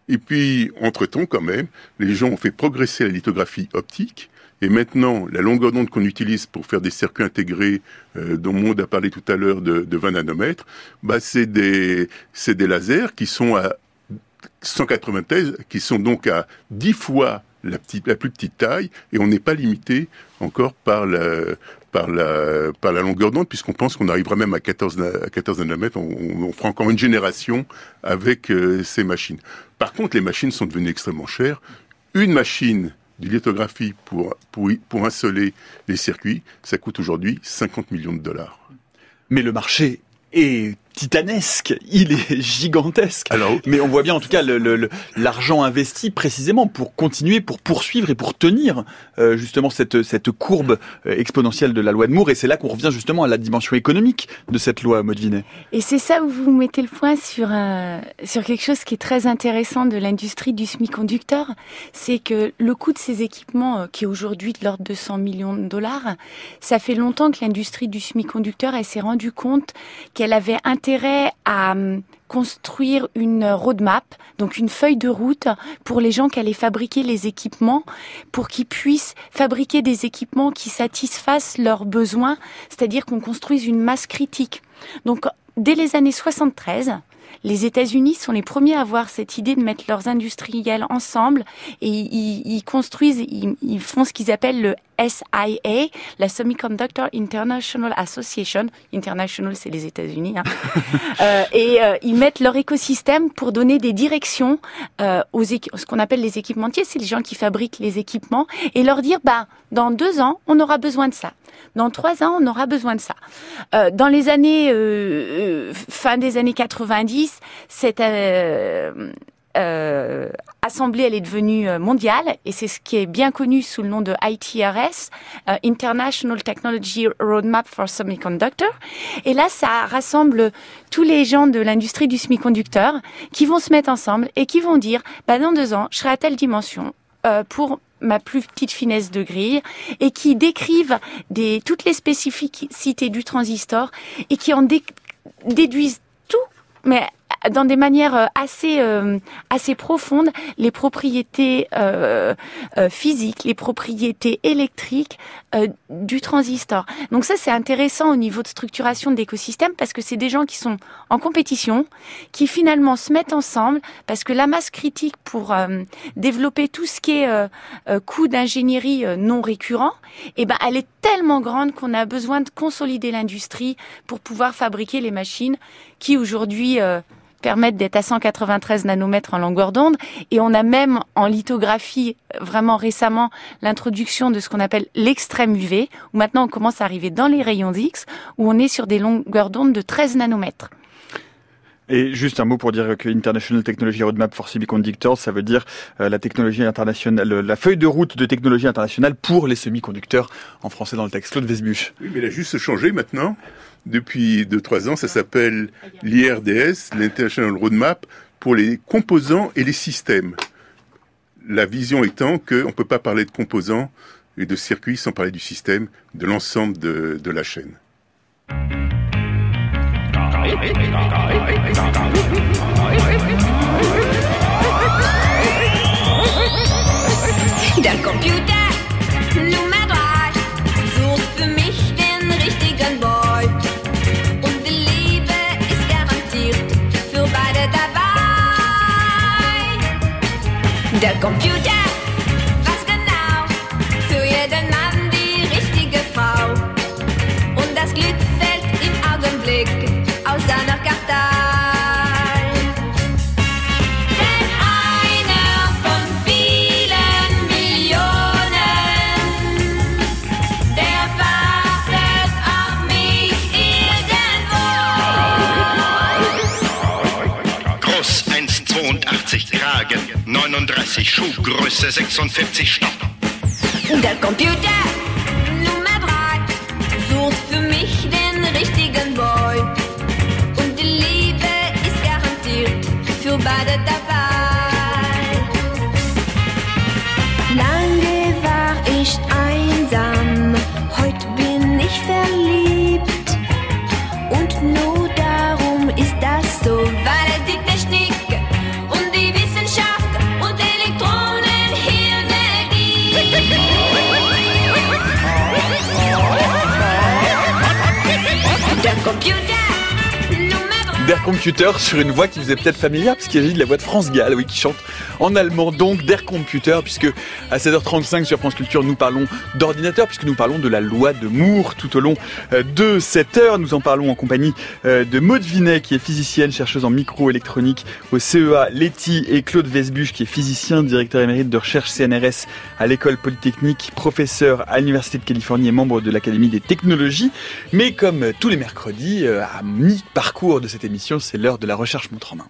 Et puis entre-temps quand même, les gens ont fait progresser la lithographie optique. Et maintenant, la longueur d'onde qu'on utilise pour faire des circuits intégrés, euh, dont Maud a parlé tout à l'heure de, de 20 nanomètres, bah c'est des, des lasers qui sont à 193, qui sont donc à 10 fois la, plus petite taille, et on n'est pas limité encore par la, par la, par la longueur d'onde, puisqu'on pense qu'on arrivera même à 14, à 14 nanomètres. On, on, fera encore une génération avec euh, ces machines. Par contre, les machines sont devenues extrêmement chères. Une machine de lithographie pour, pour, pour installer les circuits, ça coûte aujourd'hui 50 millions de dollars. Mais le marché est titanesque, il est gigantesque. Alors, mais on voit bien en tout cas l'argent le, investi précisément pour continuer, pour poursuivre et pour tenir euh, justement cette, cette courbe euh, exponentielle de la loi de Moore. Et c'est là qu'on revient justement à la dimension économique de cette loi, Maud Et c'est ça où vous mettez le point sur, un, sur quelque chose qui est très intéressant de l'industrie du semi-conducteur, c'est que le coût de ces équipements, euh, qui est aujourd'hui de l'ordre de 100 millions de dollars, ça fait longtemps que l'industrie du semi-conducteur s'est rendue compte qu'elle avait un à hum, construire une roadmap, donc une feuille de route pour les gens qui allaient fabriquer les équipements, pour qu'ils puissent fabriquer des équipements qui satisfassent leurs besoins, c'est-à-dire qu'on construise une masse critique. Donc, dès les années 73, les États-Unis sont les premiers à avoir cette idée de mettre leurs industriels ensemble et ils, construisent, ils, font ce qu'ils appellent le SIA, la Semiconductor International Association. International, c'est les États-Unis. Hein. euh, et euh, ils mettent leur écosystème pour donner des directions euh, aux ce qu'on appelle les équipementiers, c'est les gens qui fabriquent les équipements, et leur dire, bah, dans deux ans, on aura besoin de ça. Dans trois ans, on aura besoin de ça. Euh, dans les années euh, euh fin des années 90, cette euh, assemblée, elle est devenue euh, mondiale et c'est ce qui est bien connu sous le nom de ITRS, euh, International Technology Roadmap for Semiconductor. Et là, ça rassemble tous les gens de l'industrie du semi-conducteur qui vont se mettre ensemble et qui vont dire, bah, dans deux ans, je serai à telle dimension pour ma plus petite finesse de grille et qui décrivent toutes les spécificités du transistor et qui en déduisent tout, mais dans des manières euh, assez euh, assez profondes les propriétés euh, physiques, les propriétés électriques du transistor. Donc ça c'est intéressant au niveau de structuration de l'écosystème parce que c'est des gens qui sont en compétition, qui finalement se mettent ensemble parce que la masse critique pour développer tout ce qui est coût d'ingénierie non récurrent, eh ben elle est tellement grande qu'on a besoin de consolider l'industrie pour pouvoir fabriquer les machines qui aujourd'hui permettent d'être à 193 nanomètres en longueur d'onde. Et on a même en lithographie vraiment récemment l'introduction de ce qu'on appelle l'extrême UV, où maintenant on commence à arriver dans les rayons X, où on est sur des longueurs d'onde de 13 nanomètres. Et juste un mot pour dire que International Technology Roadmap for Semiconductors, ça veut dire euh, la technologie internationale, la feuille de route de technologie internationale pour les semi-conducteurs, en français dans le texte. Claude Vesbuch. Oui, mais il a juste changé maintenant depuis 2-3 ans. Ça s'appelle l'IRDS, l'International Roadmap, pour les composants et les systèmes. La vision étant qu'on ne peut pas parler de composants et de circuits sans parler du système, de l'ensemble de, de la chaîne. Der Computer Nummer 3 sucht für mich den richtigen Boy. Und die Liebe ist garantiert für beide dabei. Der Computer 39, Schuhgröße 46, Stopp. Der Computer Der Computer sur une voix qui vous est peut-être familière, puisqu'il s'agit de la voix de France Gall, oui, qui chante en allemand, donc Der Computer, puisque à 16h35 sur France Culture, nous parlons d'ordinateur, puisque nous parlons de la loi de Moore tout au long euh, de cette heure. Nous en parlons en compagnie euh, de Maude Vinet, qui est physicienne, chercheuse en microélectronique au CEA Letty, et Claude Vesbuch, qui est physicien, directeur émérite de recherche CNRS à l'école polytechnique, professeur à l'Université de Californie et membre de l'Académie des technologies. Mais comme tous les mercredis, euh, à mi-parcours de cette émission, c'est l'heure de la recherche montre en main.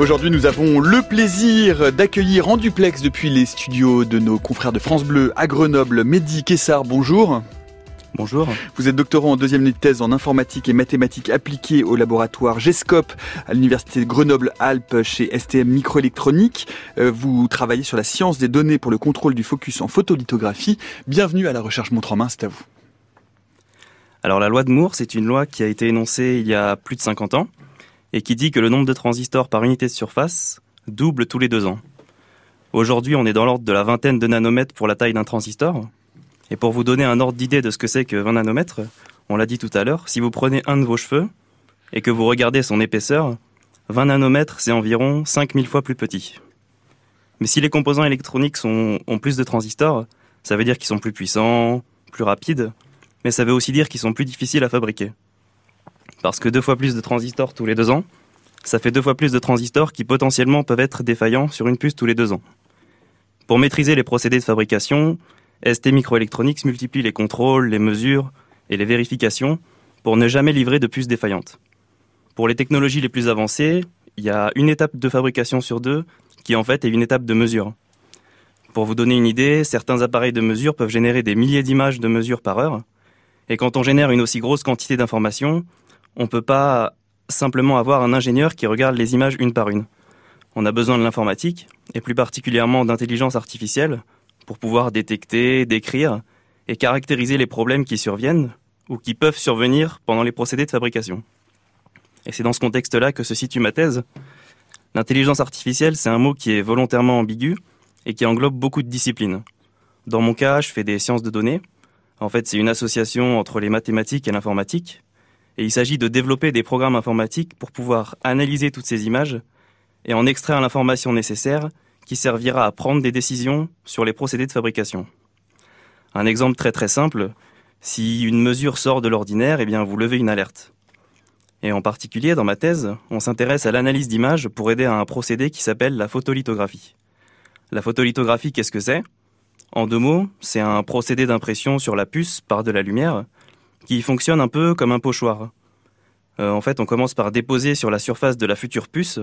Aujourd'hui, nous avons le plaisir d'accueillir en duplex depuis les studios de nos confrères de France Bleu à Grenoble, Mehdi Kessar, bonjour. Bonjour. Vous êtes doctorant en deuxième année de thèse en informatique et mathématiques appliquées au laboratoire GESCOP à l'université de Grenoble-Alpes chez STM Microélectronique. Euh, vous travaillez sur la science des données pour le contrôle du focus en photolithographie. Bienvenue à la recherche montre en main, c'est à vous. Alors la loi de Moore, c'est une loi qui a été énoncée il y a plus de 50 ans et qui dit que le nombre de transistors par unité de surface double tous les deux ans. Aujourd'hui, on est dans l'ordre de la vingtaine de nanomètres pour la taille d'un transistor, et pour vous donner un ordre d'idée de ce que c'est que 20 nanomètres, on l'a dit tout à l'heure, si vous prenez un de vos cheveux et que vous regardez son épaisseur, 20 nanomètres, c'est environ 5000 fois plus petit. Mais si les composants électroniques ont plus de transistors, ça veut dire qu'ils sont plus puissants, plus rapides, mais ça veut aussi dire qu'ils sont plus difficiles à fabriquer. Parce que deux fois plus de transistors tous les deux ans, ça fait deux fois plus de transistors qui potentiellement peuvent être défaillants sur une puce tous les deux ans. Pour maîtriser les procédés de fabrication, ST Microelectronics multiplie les contrôles, les mesures et les vérifications pour ne jamais livrer de puces défaillantes. Pour les technologies les plus avancées, il y a une étape de fabrication sur deux qui en fait est une étape de mesure. Pour vous donner une idée, certains appareils de mesure peuvent générer des milliers d'images de mesure par heure. Et quand on génère une aussi grosse quantité d'informations, on ne peut pas simplement avoir un ingénieur qui regarde les images une par une. On a besoin de l'informatique, et plus particulièrement d'intelligence artificielle, pour pouvoir détecter, décrire et caractériser les problèmes qui surviennent ou qui peuvent survenir pendant les procédés de fabrication. Et c'est dans ce contexte-là que se situe ma thèse. L'intelligence artificielle, c'est un mot qui est volontairement ambigu et qui englobe beaucoup de disciplines. Dans mon cas, je fais des sciences de données. En fait, c'est une association entre les mathématiques et l'informatique. Et il s'agit de développer des programmes informatiques pour pouvoir analyser toutes ces images et en extraire l'information nécessaire qui servira à prendre des décisions sur les procédés de fabrication. Un exemple très très simple, si une mesure sort de l'ordinaire, eh bien vous levez une alerte. Et en particulier, dans ma thèse, on s'intéresse à l'analyse d'images pour aider à un procédé qui s'appelle la photolithographie. La photolithographie, qu'est-ce que c'est? En deux mots, c'est un procédé d'impression sur la puce par de la lumière qui fonctionne un peu comme un pochoir. Euh, en fait, on commence par déposer sur la surface de la future puce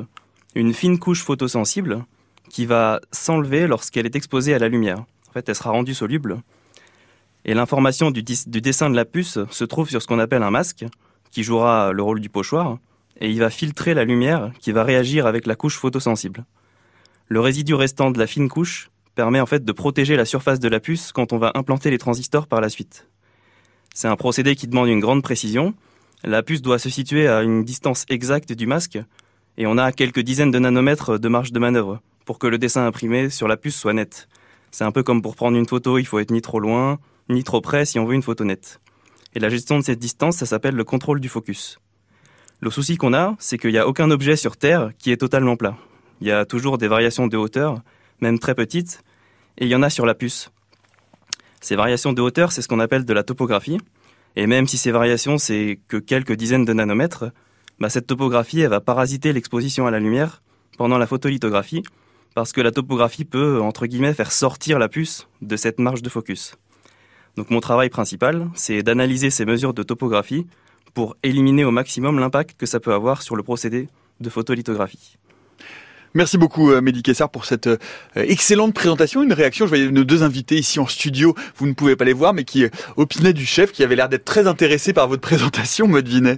une fine couche photosensible qui va s'enlever lorsqu'elle est exposée à la lumière. En fait, elle sera rendue soluble. Et l'information du, du, dessin de la puce se trouve sur ce qu'on appelle un masque, qui jouera le rôle du pochoir, et il va filtrer la lumière qui va réagir avec la couche photosensible. Le résidu restant de la fine couche permet en fait de protéger la surface de la puce quand on va implanter les transistors par la suite. C'est un procédé qui demande une grande précision. La puce doit se situer à une distance exacte du masque, et on a quelques dizaines de nanomètres de marge de manœuvre pour que le dessin imprimé sur la puce soit net. C'est un peu comme pour prendre une photo, il faut être ni trop loin, ni trop près si on veut une photo nette. Et la gestion de cette distance, ça s'appelle le contrôle du focus. Le souci qu'on a, c'est qu'il n'y a aucun objet sur Terre qui est totalement plat. Il y a toujours des variations de hauteur, même très petites, et il y en a sur la puce. Ces variations de hauteur, c'est ce qu'on appelle de la topographie, et même si ces variations, c'est que quelques dizaines de nanomètres, bah cette topographie, elle va parasiter l'exposition à la lumière pendant la photolithographie, parce que la topographie peut, entre guillemets, faire sortir la puce de cette marge de focus. Donc mon travail principal, c'est d'analyser ces mesures de topographie pour éliminer au maximum l'impact que ça peut avoir sur le procédé de photolithographie. Merci beaucoup euh, Mehdi Kessar pour cette euh, excellente présentation. Une réaction, je voyais nos deux invités ici en studio, vous ne pouvez pas les voir, mais qui euh, opinaient du chef, qui avait l'air d'être très intéressé par votre présentation, Maud Vinet.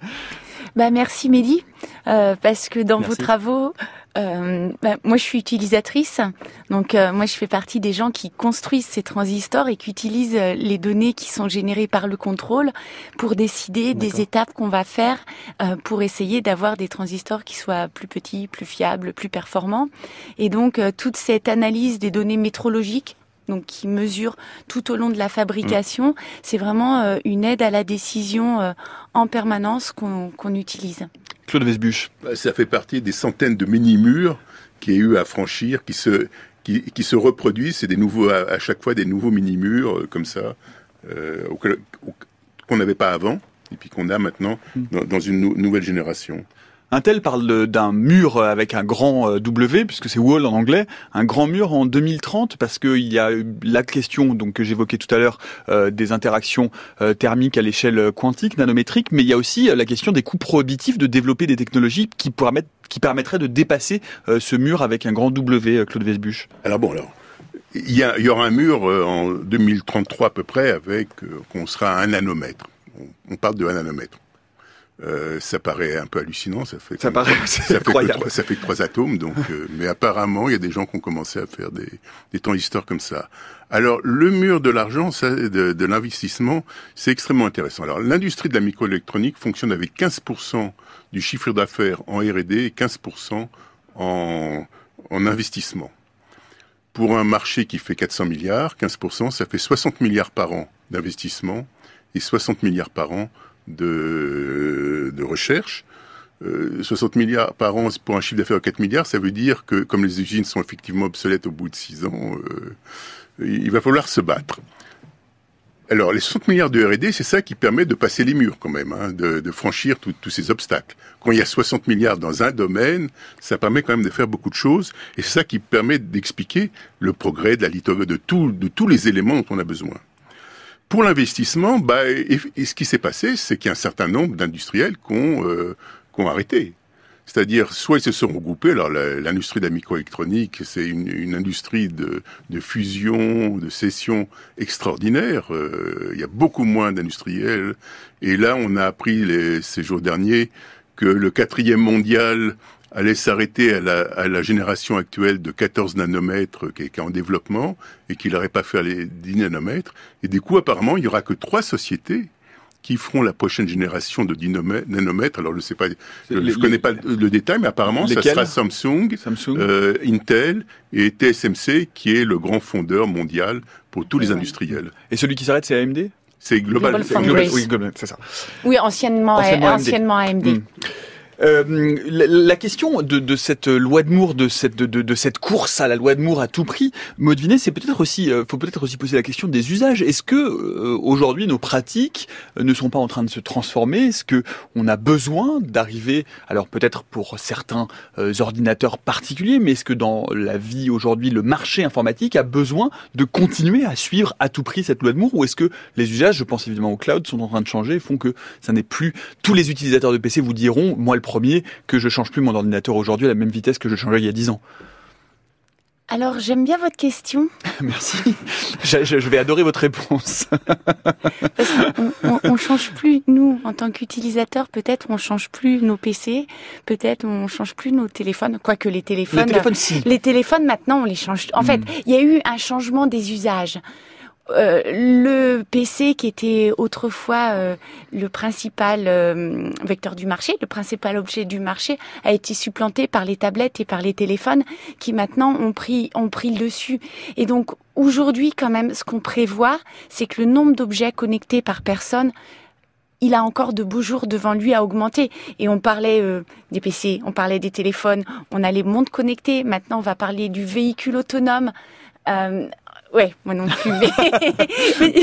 Bah merci Mehdi, euh, parce que dans merci. vos travaux, euh, bah, moi je suis utilisatrice, donc euh, moi je fais partie des gens qui construisent ces transistors et qui utilisent euh, les données qui sont générées par le contrôle pour décider des étapes qu'on va faire euh, pour essayer d'avoir des transistors qui soient plus petits, plus fiables, plus performants. Et donc toute cette analyse des données métrologiques donc qui mesure tout au long de la fabrication. Mmh. C'est vraiment euh, une aide à la décision euh, en permanence qu'on qu utilise. Claude Vesbuche. Ça fait partie des centaines de mini-murs qu'il y a eu à franchir, qui se, qui, qui se reproduisent. C'est des nouveaux, à, à, chaque fois des nouveaux mini-murs euh, comme ça, euh, qu'on n'avait pas avant, et puis qu'on a maintenant dans, dans une nou nouvelle génération. Intel parle d'un mur avec un grand euh, W, puisque c'est wall en anglais, un grand mur en 2030, parce qu'il y a la question donc que j'évoquais tout à l'heure euh, des interactions euh, thermiques à l'échelle quantique, nanométrique, mais il y a aussi la question des coûts prohibitifs de développer des technologies qui permettent qui permettraient de dépasser ce mur avec un grand W, Claude Vesbuche. Alors bon, alors il y, aura un mur euh, en 2033 à peu près avec euh, qu'on sera à un nanomètre. On, on parle de un nanomètre. Euh, ça paraît un peu hallucinant, ça fait Ça comme- paraît ça fait, que incroyable. trois, ça fait que trois atomes, donc. euh, mais apparemment, il y a des gens qui ont commencé à faire des, des transistors comme ça. Alors, le mur de l'argent, de, de l'investissement, c'est extrêmement intéressant. Alors, l'industrie de la microélectronique fonctionne avec 15% du chiffre d'affaires en R&D et 15% en, en investissement. Pour un marché qui fait 400 milliards, 15%, ça fait 60 milliards par an d'investissement et 60 milliards par an de, recherche. Euh, 60 milliards par an pour un chiffre d'affaires de 4 milliards, ça veut dire que comme les usines sont effectivement obsolètes au bout de 6 ans, euh, il va falloir se battre. Alors, les 60 milliards de R&D, c'est ça qui permet de passer les murs quand même, hein, de, franchir tous ces obstacles. Quand il y a 60 milliards dans un domaine, ça permet quand même de faire beaucoup de choses, et c'est ça qui permet d'expliquer le progrès de la lithographie, de, de tous les éléments dont on a besoin. Pour l'investissement, bah, et, ce qui s'est passé, c'est qu'il y a un certain nombre d'industriels qui ont, euh, qui ont arrêté. C'est-à-dire, soit ils se sont regroupés. Alors, l'industrie de la microélectronique, c'est une, une industrie de, de fusion, de session extraordinaire. Euh, il y a beaucoup moins d'industriels. Et là, on a appris les, ces jours derniers que le quatrième mondial allait s'arrêter à la, à la génération actuelle de 14 nanomètres qui est, qui est en développement et qu'il n'aurait pas fait les 10 nanomètres. Et du coup, apparemment, il y aura que trois sociétés qui feront la prochaine génération de 10 nomè- nanomètres. Alors, je ne sais pas, je Les- ne connais pas le le détail, mais apparemment, ça sera Samsung, Samsung. euh, Intel et TSMC, qui est le grand fondeur mondial pour tous les Ouais. industriels. Et celui qui s'arrête, c'est AMD C'est global. Global Oui, Global, c'est ça. Oui, anciennement, Anciennement AMD. anciennement AMD. Euh, la, question de, de cette loi de Moore, de cette, de, de- cette course à la loi de Moore à tout prix, Maud Vinet, c'est peut-être aussi, euh, faut peut-être aussi poser la question des usages. Est-ce que euh, aujourd'hui nos pratiques euh, ne sont pas en train de se transformer? Est-ce que on a besoin d'arriver, alors peut-être pour certains ordinateurs particuliers, mais est-ce que dans la vie aujourd'hui, le marché informatique a besoin de continuer à suivre à tout prix cette loi de Moore, ou est-ce que les usages, je pense évidemment au cloud, sont en train de changer, font que ça n'est plus tous les utilisateurs de PC vous diront, moi le premier, que je change plus mon ordinateur aujourd'hui à la même vitesse que je changeais il y a 10 ans. Alors, j'aime bien votre question. Merci. Je, vais adorer votre réponse. Parce qu'on on, on change plus, nous, en tant qu'utilisateurs, peut-être on change plus nos PC, peut-être on change plus nos téléphones, quoique les téléphones... Le téléphone, si. Les téléphones, maintenant, on les change. En fait, Mm. il y a eu un changement des usages. Euh, le PC qui était autrefois euh, le principal euh, vecteur du marché, le principal objet du marché, a été supplanté par les tablettes et par les téléphones qui maintenant ont pris ont pris le dessus. Et donc aujourd'hui, quand même, ce qu'on prévoit, c'est que le nombre d'objets connectés par personne il a encore de beaux jours devant lui à augmenter. Et on parlait des PC, on parlait des téléphones, on a les montres connectées. Maintenant, on va parler du véhicule autonome. Ouais, moi non plus. Mais,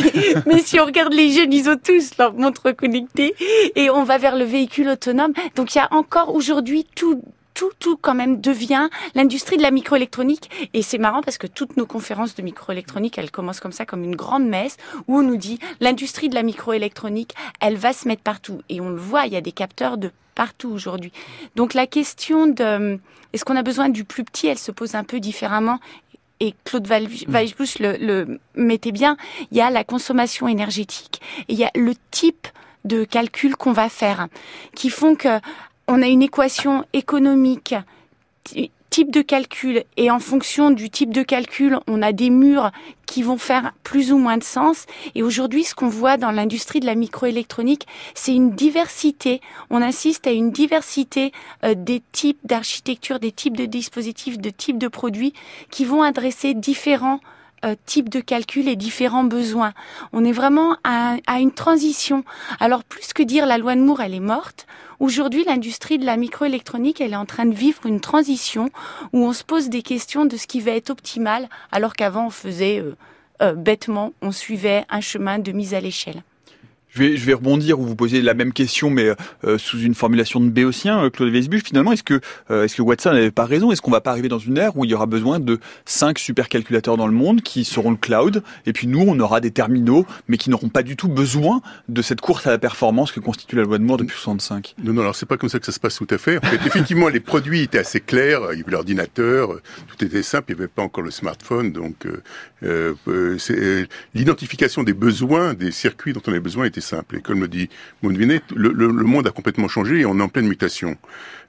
mais, si on regarde les jeunes, ils ont tous leur montre connectée. Et on va vers le véhicule autonome. Donc il y a encore aujourd'hui tout tout, tout quand même devient l'industrie de la microélectronique. Et c'est marrant parce que toutes nos conférences de microélectronique, elles commencent comme ça, comme une grande messe, où on nous dit l'industrie de la microélectronique, elle va se mettre partout. Et on le voit, il y a des capteurs de partout aujourd'hui. Donc la question de est-ce qu'on a besoin du plus petit, elle se pose un peu différemment. Et Claude Val- Weisbusch le, le mettait bien, il y a la consommation énergétique. Et il y a le type de calcul qu'on va faire qui font que on a une équation économique type de calcul et en fonction du type de calcul, on a des murs qui vont faire plus ou moins de sens. Et aujourd'hui, ce qu'on voit dans l'industrie de la microélectronique, c'est une diversité. On insiste à une diversité euh, des types d'architecture, des types de dispositifs, de types de produits qui vont adresser différents euh, types de calculs et différents besoins. On est vraiment à, à une transition. Alors plus que dire la loi de Moore, elle est morte. Aujourd'hui, l'industrie de la microélectronique, elle est en train de vivre une transition où on se pose des questions de ce qui va être optimal, alors qu'avant on faisait euh, euh, bêtement, on suivait un chemin de mise à l'échelle. Je vais, je vais rebondir ou vous poser la même question, mais euh, sous une formulation de béotien, euh, Claude Weisbuch. Finalement, est-ce que, euh, est-ce que Watson n'avait pas raison? Est-ce qu'on va pas arriver dans une ère où il y aura besoin de cinq supercalculateurs dans le monde qui seront le cloud, et puis nous, on aura des terminaux, mais qui n'auront pas du tout besoin de cette course à la performance que constitue la loi de Moore depuis 65 Non, non, alors c'est pas comme ça que ça se passe tout à fait. En fait, effectivement, les produits étaient assez clairs. Il y avait l'ordinateur, tout était simple. Il n'y avait pas encore le smartphone, donc euh, euh, euh, l'identification des besoins, des circuits dont on avait besoin était simple. Et comme le dit Mounvinet, le, monde a complètement changé et on est en pleine mutation.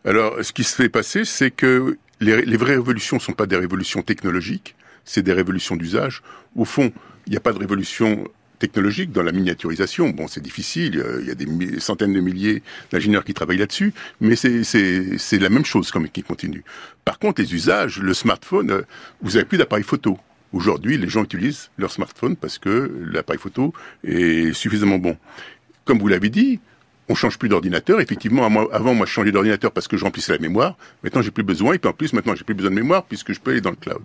Alors, ce qui se fait passer, c'est que les, vraies révolutions ne sont pas des révolutions technologiques, c'est des révolutions d'usage. Au fond, il n'y a pas de révolution technologique dans la miniaturisation. Bon, c'est difficile, euh, il y a des centaines de milliers d'ingénieurs qui travaillent là-dessus, mais c'est- la même chose comme qui continue. Par contre, les usages, le smartphone, euh, vous avez plus d'appareil photo. Aujourd'hui, les gens utilisent leur smartphone parce que l'appareil photo est suffisamment bon. Comme vous l'avez dit, on change plus d'ordinateur. Effectivement, avant, moi, je changeais d'ordinateur parce que je remplissais la mémoire. Maintenant, j'ai plus besoin. Et puis, en plus, maintenant, j'ai plus besoin de mémoire puisque je peux aller dans le cloud.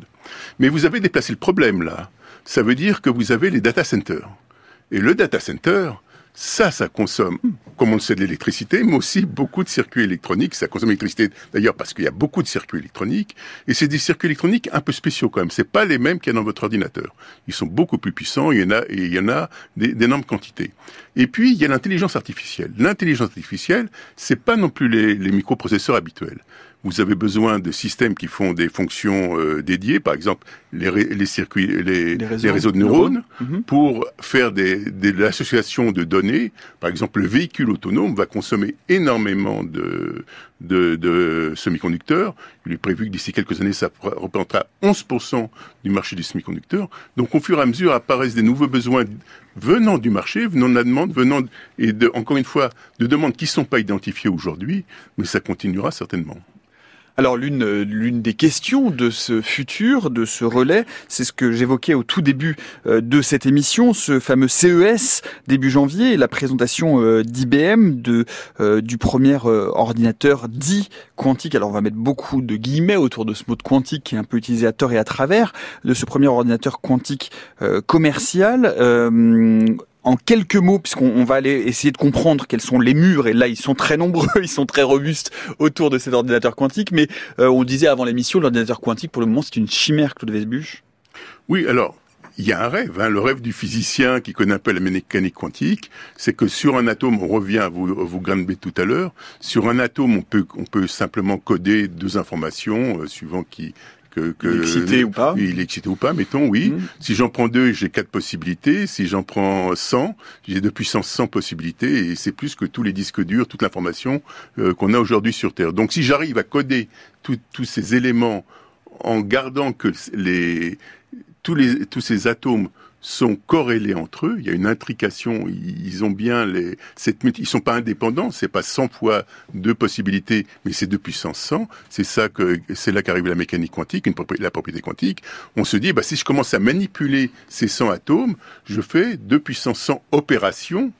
Mais vous avez déplacé le problème, là. Ça veut dire que vous avez les data centers. Et le data center, ça, ça consomme, comme on le sait, de l'électricité, mais aussi beaucoup de circuits électroniques. Ça consomme l'électricité, d'ailleurs, parce qu'il y a beaucoup de circuits électroniques. Et c'est des circuits électroniques un peu spéciaux, quand même. C'est pas les mêmes qu'il y a dans votre ordinateur. Ils sont beaucoup plus puissants. Il y en a, il y en a d'énormes quantités. Et puis, il y a l'intelligence artificielle. L'intelligence artificielle, c'est pas non plus les microprocesseurs habituels. Vous avez besoin de systèmes qui font des fonctions euh, dédiées, par exemple les, circuits, les, Les réseaux les réseaux de neurones. neurones, Mhm. pour faire des, des, de l'association de données. Par exemple, le véhicule autonome va consommer énormément de, de, de semi-conducteurs. Il est prévu que d'ici quelques années, ça représentera 11% du marché des semi-conducteurs. Donc, au fur et à mesure, apparaissent des nouveaux besoins venant du marché, venant de la demande, venant, de- et de, encore une fois, de demandes qui ne sont pas identifiées aujourd'hui, mais ça continuera certainement. Alors l'une euh, l'une des questions de ce futur, de ce relais, c'est ce que j'évoquais au tout début euh, de cette émission, ce fameux CES début janvier, la présentation euh, d'IBM de du premier ordinateur dit quantique. Alors on va mettre beaucoup de guillemets autour de ce mot de quantique qui est un peu utilisé à tort et à travers de ce premier ordinateur quantique commercial. En quelques mots, puisqu'on on va aller essayer de comprendre quels sont les murs, et là ils sont très nombreux, ils sont très robustes autour de cet ordinateur quantique, mais euh, on disait avant l'émission, l'ordinateur quantique pour le moment c'est une chimère, Claude Vesbuche. Oui, alors, il y a un rêve. Hein. Le rêve du physicien qui connaît un peu la mécanique quantique, c'est que sur un atome, on revient à vous, vous Granby tout à l'heure, sur un atome, on peut, on peut simplement coder deux informations euh, suivant qui... Que, que, Il est excité ou pas Il est excité ou pas, mettons, oui. Mhm. Si j'en prends deux, j'ai quatre possibilités. Si j'en prends 100, j'ai de puissance 100 possibilités. Et c'est plus que tous les disques durs, toute l'information euh, qu'on a aujourd'hui sur Terre. Donc si j'arrive à coder tout- tous ces éléments en gardant que les, tous, les, tous ces atomes sont corrélés entre eux. Il y a une intrication. Ils ont bien les, ils sont pas indépendants. C'est pas 100 fois deux possibilités, mais c'est 2 puissance 100. C'est ça que, c'est là qu'arrive la mécanique quantique, la propriété quantique. On se dit, bah, si je commence à manipuler ces 100 atomes, je fais 2 puissance 100 opérations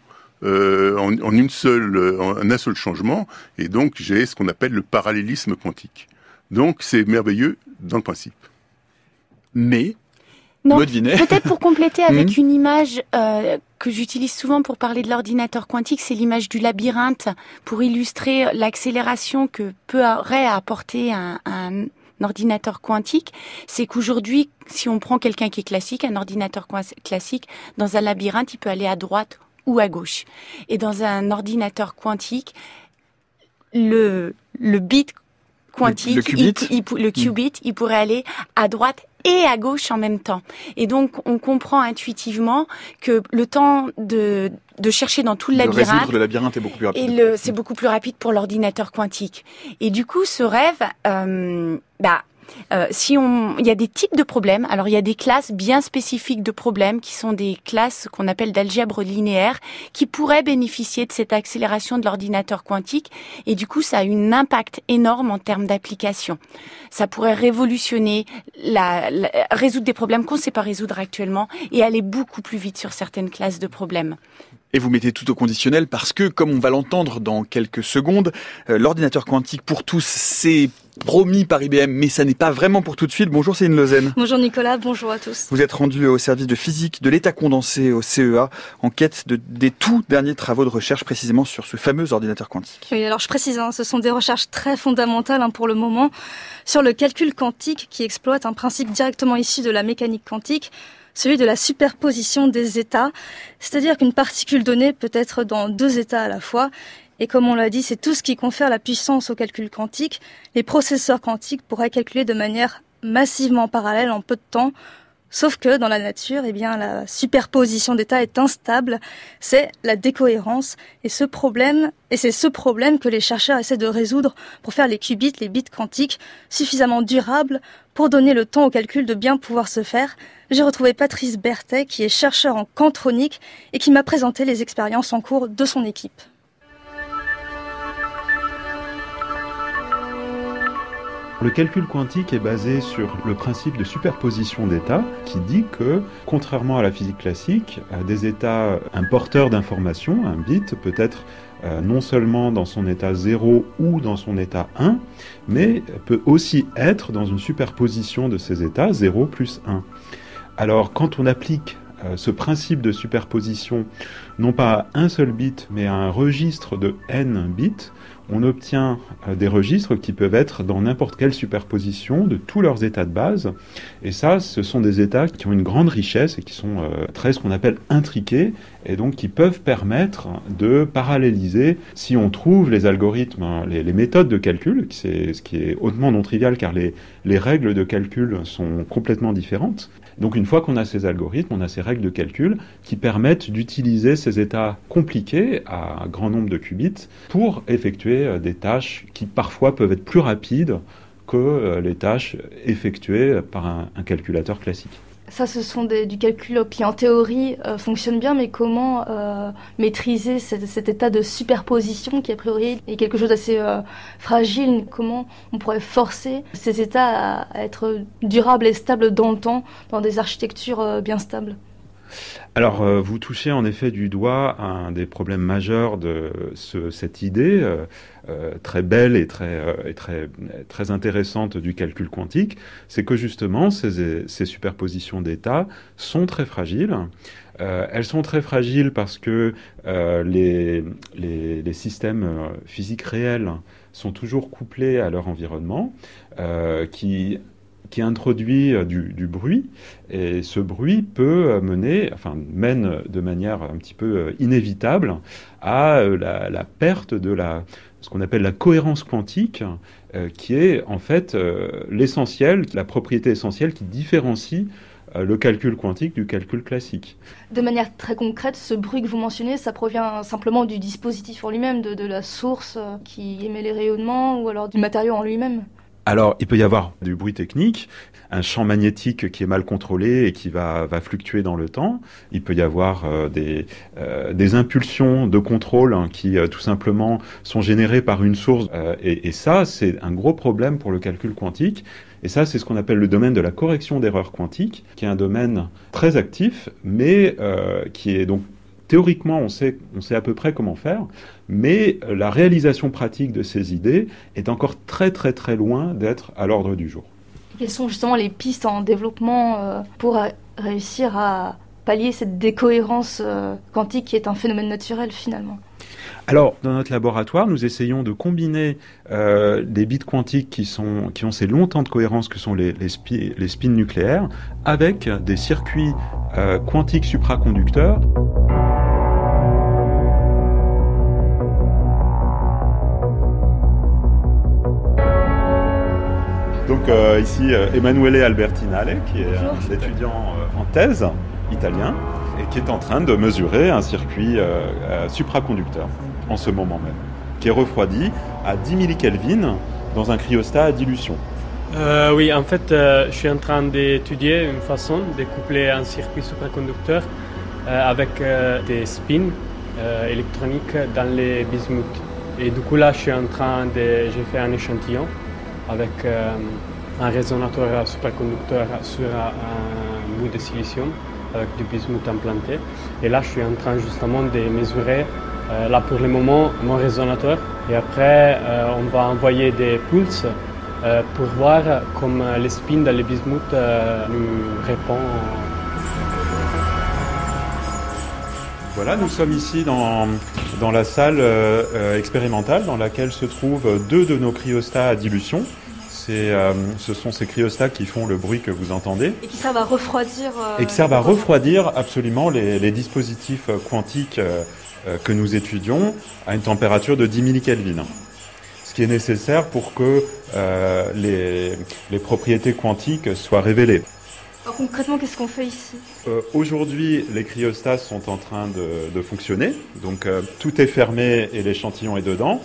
euh, en, en une seule, euh, en un seul changement, et donc j'ai ce qu'on appelle le parallélisme quantique. Donc c'est merveilleux dans le principe. Mais, Non. Peut-être pour compléter avec Mhm. une image euh, que j'utilise souvent pour parler de l'ordinateur quantique, c'est l'image du labyrinthe pour illustrer l'accélération que peut apporter un, un ordinateur quantique. C'est qu'aujourd'hui, si on prend quelqu'un qui est classique, un ordinateur classique, dans un labyrinthe, il peut aller à droite ou à gauche. Et dans un ordinateur quantique, le, le bit quantique, le qubit. il- le qubit, il pourrait aller à droite et à gauche en même temps. Et donc, on comprend intuitivement que le temps de, de chercher dans tout le de labyrinthe, le labyrinthe est beaucoup plus et rapide. le, c'est beaucoup plus rapide pour l'ordinateur quantique. Et du coup, ce rêve, euh, bah, euh, si on, il y a des types de problèmes. Alors, il y a des classes bien spécifiques de problèmes qui sont des classes qu'on appelle d'algèbre linéaire, qui pourraient bénéficier de cette accélération de l'ordinateur quantique. Et du coup, ça a un impact énorme en termes d'application. Ça pourrait révolutionner la, résoudre des problèmes qu'on ne sait pas résoudre actuellement et aller beaucoup plus vite sur certaines classes de problèmes. Et vous mettez tout au conditionnel parce que, comme on va l'entendre dans quelques secondes, euh, l'ordinateur quantique pour tous, c'est promis par IBM, mais ça n'est pas vraiment pour tout de suite. Bonjour Céline Lausanne. Bonjour Nicolas, bonjour à tous. Vous êtes rendu au service de physique de l'état condensé au CEA en quête de, des tout derniers travaux de recherche précisément sur ce fameux ordinateur quantique. Oui, alors je précise, hein, ce sont des recherches très fondamentales hein, pour le moment sur le calcul quantique qui exploite un principe directement issu de la mécanique quantique, celui de la superposition des états, c'est-à-dire qu'une particule donnée peut être dans deux états à la fois et comme on l'a dit, c'est tout ce qui confère la puissance au calcul quantique. Les processeurs quantiques pourraient calculer de manière massivement parallèle en peu de temps. Sauf que dans la nature, eh bien, la superposition d'états est instable. C'est la décohérence. Et ce problème, et c'est ce problème que les chercheurs essaient de résoudre pour faire les qubits, les bits quantiques, suffisamment durables pour donner le temps au calcul de bien pouvoir se faire. J'ai retrouvé Patrice Berthet, qui est chercheur en quantronique et qui m'a présenté les expériences en cours de son équipe. Le calcul quantique est basé sur le principe de superposition d'états qui dit que, contrairement à la physique classique, des états, un porteur d'information, un bit, peut être euh, non seulement dans son état 0 ou dans son état 1, mais peut aussi être dans une superposition de ces états 0 plus 1. Alors quand on applique euh, ce principe de superposition non pas à un seul bit mais à un registre de n bits, on obtient euh, des registres qui peuvent être dans n'importe quelle superposition de tous leurs états de base. Et ça, ce sont des états qui ont une grande richesse et qui sont euh, très ce qu'on appelle intriqués et donc qui peuvent permettre de paralléliser si on trouve les algorithmes, hein, les, méthodes de calcul, ce qui est hautement non trivial car les, les règles de calcul sont complètement différentes. Donc une fois qu'on a ces algorithmes, on a ces règles de calcul qui permettent d'utiliser ces états compliqués à un grand nombre de qubits pour effectuer euh, des tâches qui parfois peuvent être plus rapides que euh, les tâches effectuées par un, un calculateur classique. Ça, ce sont des, du calcul qui, en théorie, euh, fonctionne bien, mais comment euh, maîtriser cet, cet, état de superposition qui, a priori, est quelque chose d'assez euh, fragile? Comment on pourrait forcer ces états à, à, être durables et stables dans le temps, dans des architectures euh, bien stables? Alors, euh, vous touchez en effet du doigt un des problèmes majeurs de ce, cette idée euh, euh, très belle et très, très, intéressante du calcul quantique, c'est que justement ces, superpositions d'états sont très fragiles. elles sont très fragiles parce que les, les, systèmes physiques réels sont toujours couplés à leur environnement, qui qui introduit euh, du, bruit, et ce bruit peut mener, enfin mène de manière un petit peu euh, inévitable à euh, la, perte de la, ce qu'on appelle la cohérence quantique, euh, qui est en fait euh, l'essentiel, la propriété essentielle qui différencie le calcul quantique du calcul classique. De manière très concrète, ce bruit que vous mentionnez, ça provient simplement du dispositif en lui-même, de, la source qui émet les rayonnements, ou alors du matériau en lui-même? Alors, il peut y avoir du bruit technique, un champ magnétique qui est mal contrôlé et qui va, va fluctuer dans le temps. Il peut y avoir euh, des, euh, des, impulsions de contrôle hein, qui euh, tout simplement sont générées par une source. Et, ça, c'est un gros problème pour le calcul quantique. Et ça, c'est ce qu'on appelle le domaine de la correction d'erreurs quantiques, qui est un domaine très actif, mais qui est donc théoriquement, on sait, on sait à peu près comment faire, mais la réalisation pratique de ces idées est encore très très très loin d'être à l'ordre du jour. Quelles sont justement les pistes en développement euh, pour réussir à pallier cette décohérence euh, quantique qui est un phénomène naturel finalement? Alors, dans notre laboratoire, nous essayons de combiner euh, des bits quantiques qui, sont, qui ont ces longs temps de cohérence que sont les, les, spi, les spins nucléaires avec des circuits euh, quantiques supraconducteurs. Donc euh, ici, euh, Emanuele Albertinale, qui est un étudiant euh, en thèse italien et qui est en train de mesurer un circuit euh, supraconducteur en ce moment même, qui est refroidi à 10 millikelvin dans un cryostat à dilution. Euh, oui, en fait, euh, je suis en train d'étudier une façon de coupler un circuit supraconducteur euh, avec des spins électroniques dans les bismuths. Et du coup, là, je suis en train de. J'ai fait un échantillon avec un résonateur supraconducteur sur un bout de silicium avec du bismuth implanté. Et là, je suis en train justement de mesurer, euh, là pour le moment, mon résonateur. Et après, euh, on va envoyer des pulses euh, pour voir comment le spin dans les bismuth euh, nous répond. Voilà, nous sommes ici dans, dans la salle euh, euh, expérimentale dans laquelle se trouvent deux de nos cryostats à dilution. Euh, ce sont ces cryostats qui font le bruit que vous entendez Et qui servent à refroidir. euh, et qui servent à refroidir absolument les, les dispositifs quantiques que nous étudions à une température de 10 millikelvin. Ce qui est nécessaire pour que les, les propriétés quantiques soient révélées. Alors concrètement, qu'est-ce qu'on fait ici? Euh, Aujourd'hui, les cryostats sont en train de, de fonctionner. Donc euh, tout est fermé et l'échantillon est dedans.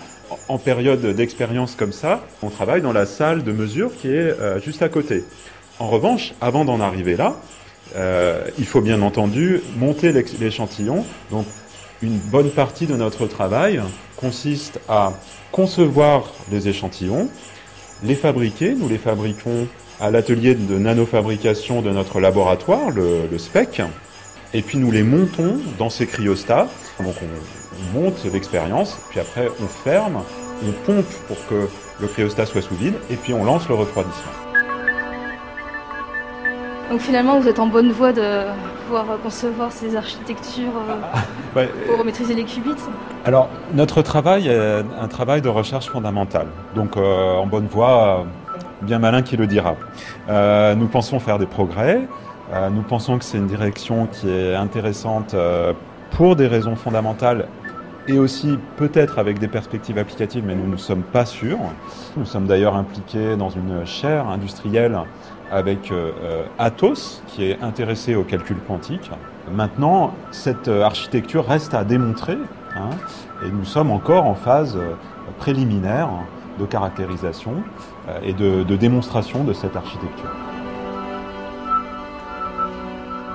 En période d'expérience comme ça, on travaille dans la salle de mesure qui est euh, juste à côté. En revanche, avant d'en arriver là, euh, il faut bien entendu monter l'échantillon. Donc une bonne partie de notre travail consiste à concevoir les échantillons, les fabriquer. Nous les fabriquons à l'atelier de nanofabrication de notre laboratoire, le, le SPEC, et puis nous les montons dans ces cryostats. Donc on, on monte l'expérience, puis après on ferme, on pompe pour que le cryostat soit sous vide, et puis on lance le refroidissement. Donc finalement, vous êtes en bonne voie de pouvoir concevoir ces architectures euh, pour maîtriser les qubits. Alors, notre travail est un travail de recherche fondamentale. Donc, euh, en bonne voie, bien malin qui le dira. Euh, nous pensons faire des progrès. Euh, nous pensons que c'est une direction qui est intéressante euh, pour des raisons fondamentales et aussi peut-être avec des perspectives applicatives, mais nous ne sommes pas sûrs. Nous sommes d'ailleurs impliqués dans une chaire industrielle avec Atos, qui est intéressé au calcul quantique. Maintenant, cette architecture reste à démontrer, hein, et nous sommes encore en phase préliminaire de caractérisation et de, démonstration de cette architecture.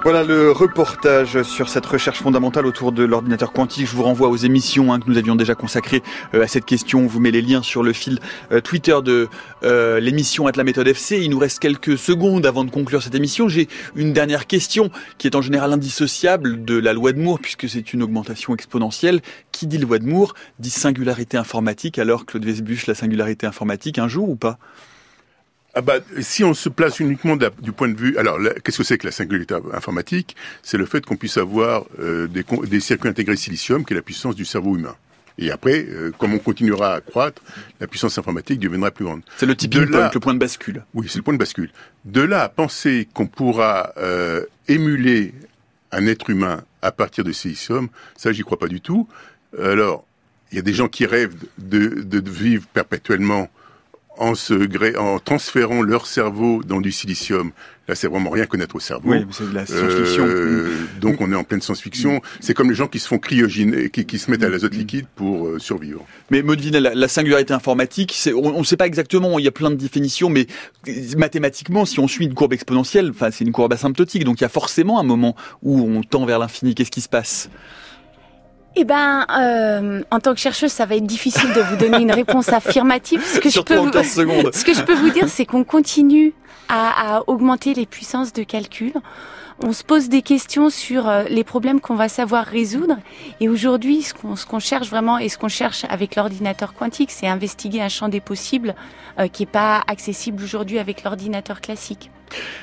Voilà le reportage sur cette recherche fondamentale autour de l'ordinateur quantique. Je vous renvoie aux émissions hein, que nous avions déjà consacrées euh, à cette question. On vous met les liens sur le fil euh, Twitter de euh, l'émission At la méthode FC. Il nous reste quelques secondes avant de conclure cette émission. J'ai une dernière question qui est en général indissociable de la loi de Moore puisque c'est une augmentation exponentielle. Qui dit loi de Moore dit singularité informatique alors Claude Vesbuche la singularité informatique un jour ou pas? Ah bah, si on se place uniquement du point de vue, alors qu'est-ce que c'est que la singularité informatique? C'est le fait qu'on puisse avoir euh, des, circuits intégrés silicium, qui est la puissance du cerveau humain. Et après, euh, comme on continuera à croître, la puissance informatique deviendra plus grande. C'est le tipping De là- point, le point de bascule. Oui, c'est le point de bascule. De là à penser qu'on pourra euh, émuler un être humain à partir de silicium, ça, j'y crois pas du tout. Alors, il y a des gens qui rêvent de, de, de vivre perpétuellement en, se gré- en transférant leur cerveau dans du silicium. Là, c'est vraiment rien connaître au cerveau. Oui, c'est de la science-fiction. Euh, donc, on est en pleine science-fiction. C'est comme les gens qui se font cryogéner, qui, qui se mettent à l'azote liquide pour euh, survivre. Mais Maudevine, la, la singularité informatique, on ne sait pas exactement, il y a plein de définitions, mais mathématiquement, si on suit une courbe exponentielle, enfin c'est une courbe asymptotique, donc il y a forcément un moment où on tend vers l'infini. Qu'est-ce qui se passe? Eh ben, euh, en tant que chercheuse, ça va être difficile de vous donner une réponse affirmative. Ce que Surtout je peux en vous... 15 secondes. Ce que je peux vous dire, c'est qu'on continue à, à augmenter les puissances de calcul. On se pose des questions sur euh, les problèmes qu'on va savoir résoudre. Et aujourd'hui, ce qu'on ce qu'on cherche vraiment et ce qu'on cherche avec l'ordinateur quantique, c'est investiguer un champ des possibles euh, qui n'est pas accessible aujourd'hui avec l'ordinateur classique.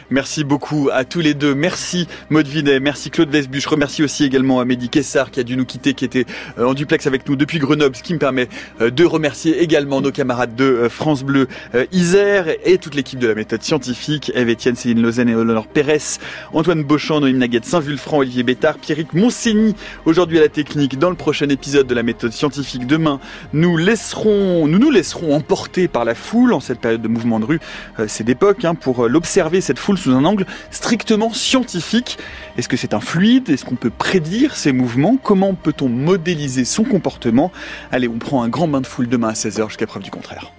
Merci beaucoup à tous les deux. Merci Maud Vinet, merci Claude Vesbu. Je remercie aussi également Amélie Kessar qui a dû nous quitter, qui était euh, en duplex avec nous depuis Grenoble, ce qui me permet euh, de remercier également nos camarades de euh, France Bleu Isère et toute l'équipe de la méthode scientifique, Eve Etienne, Céline Lausanne et Honor Pérez, Antoine Beauchamp, Noémie Naguette, Saint-Vulfranc, Olivier Bétard, Pierrick Monsigny, aujourd'hui à la technique, dans le prochain épisode de la méthode scientifique demain, nous laisserons, nous nous laisserons emporter par la foule en cette période de mouvement de rue, c'est d'époque, hein, pour euh, cette foule sous un angle strictement scientifique. Est-ce que c'est un fluide? Est-ce qu'on peut prédire ses mouvements? Comment peut-on modéliser son comportement? Allez, on prend un grand bain de foule demain à 16h jusqu'à preuve du contraire.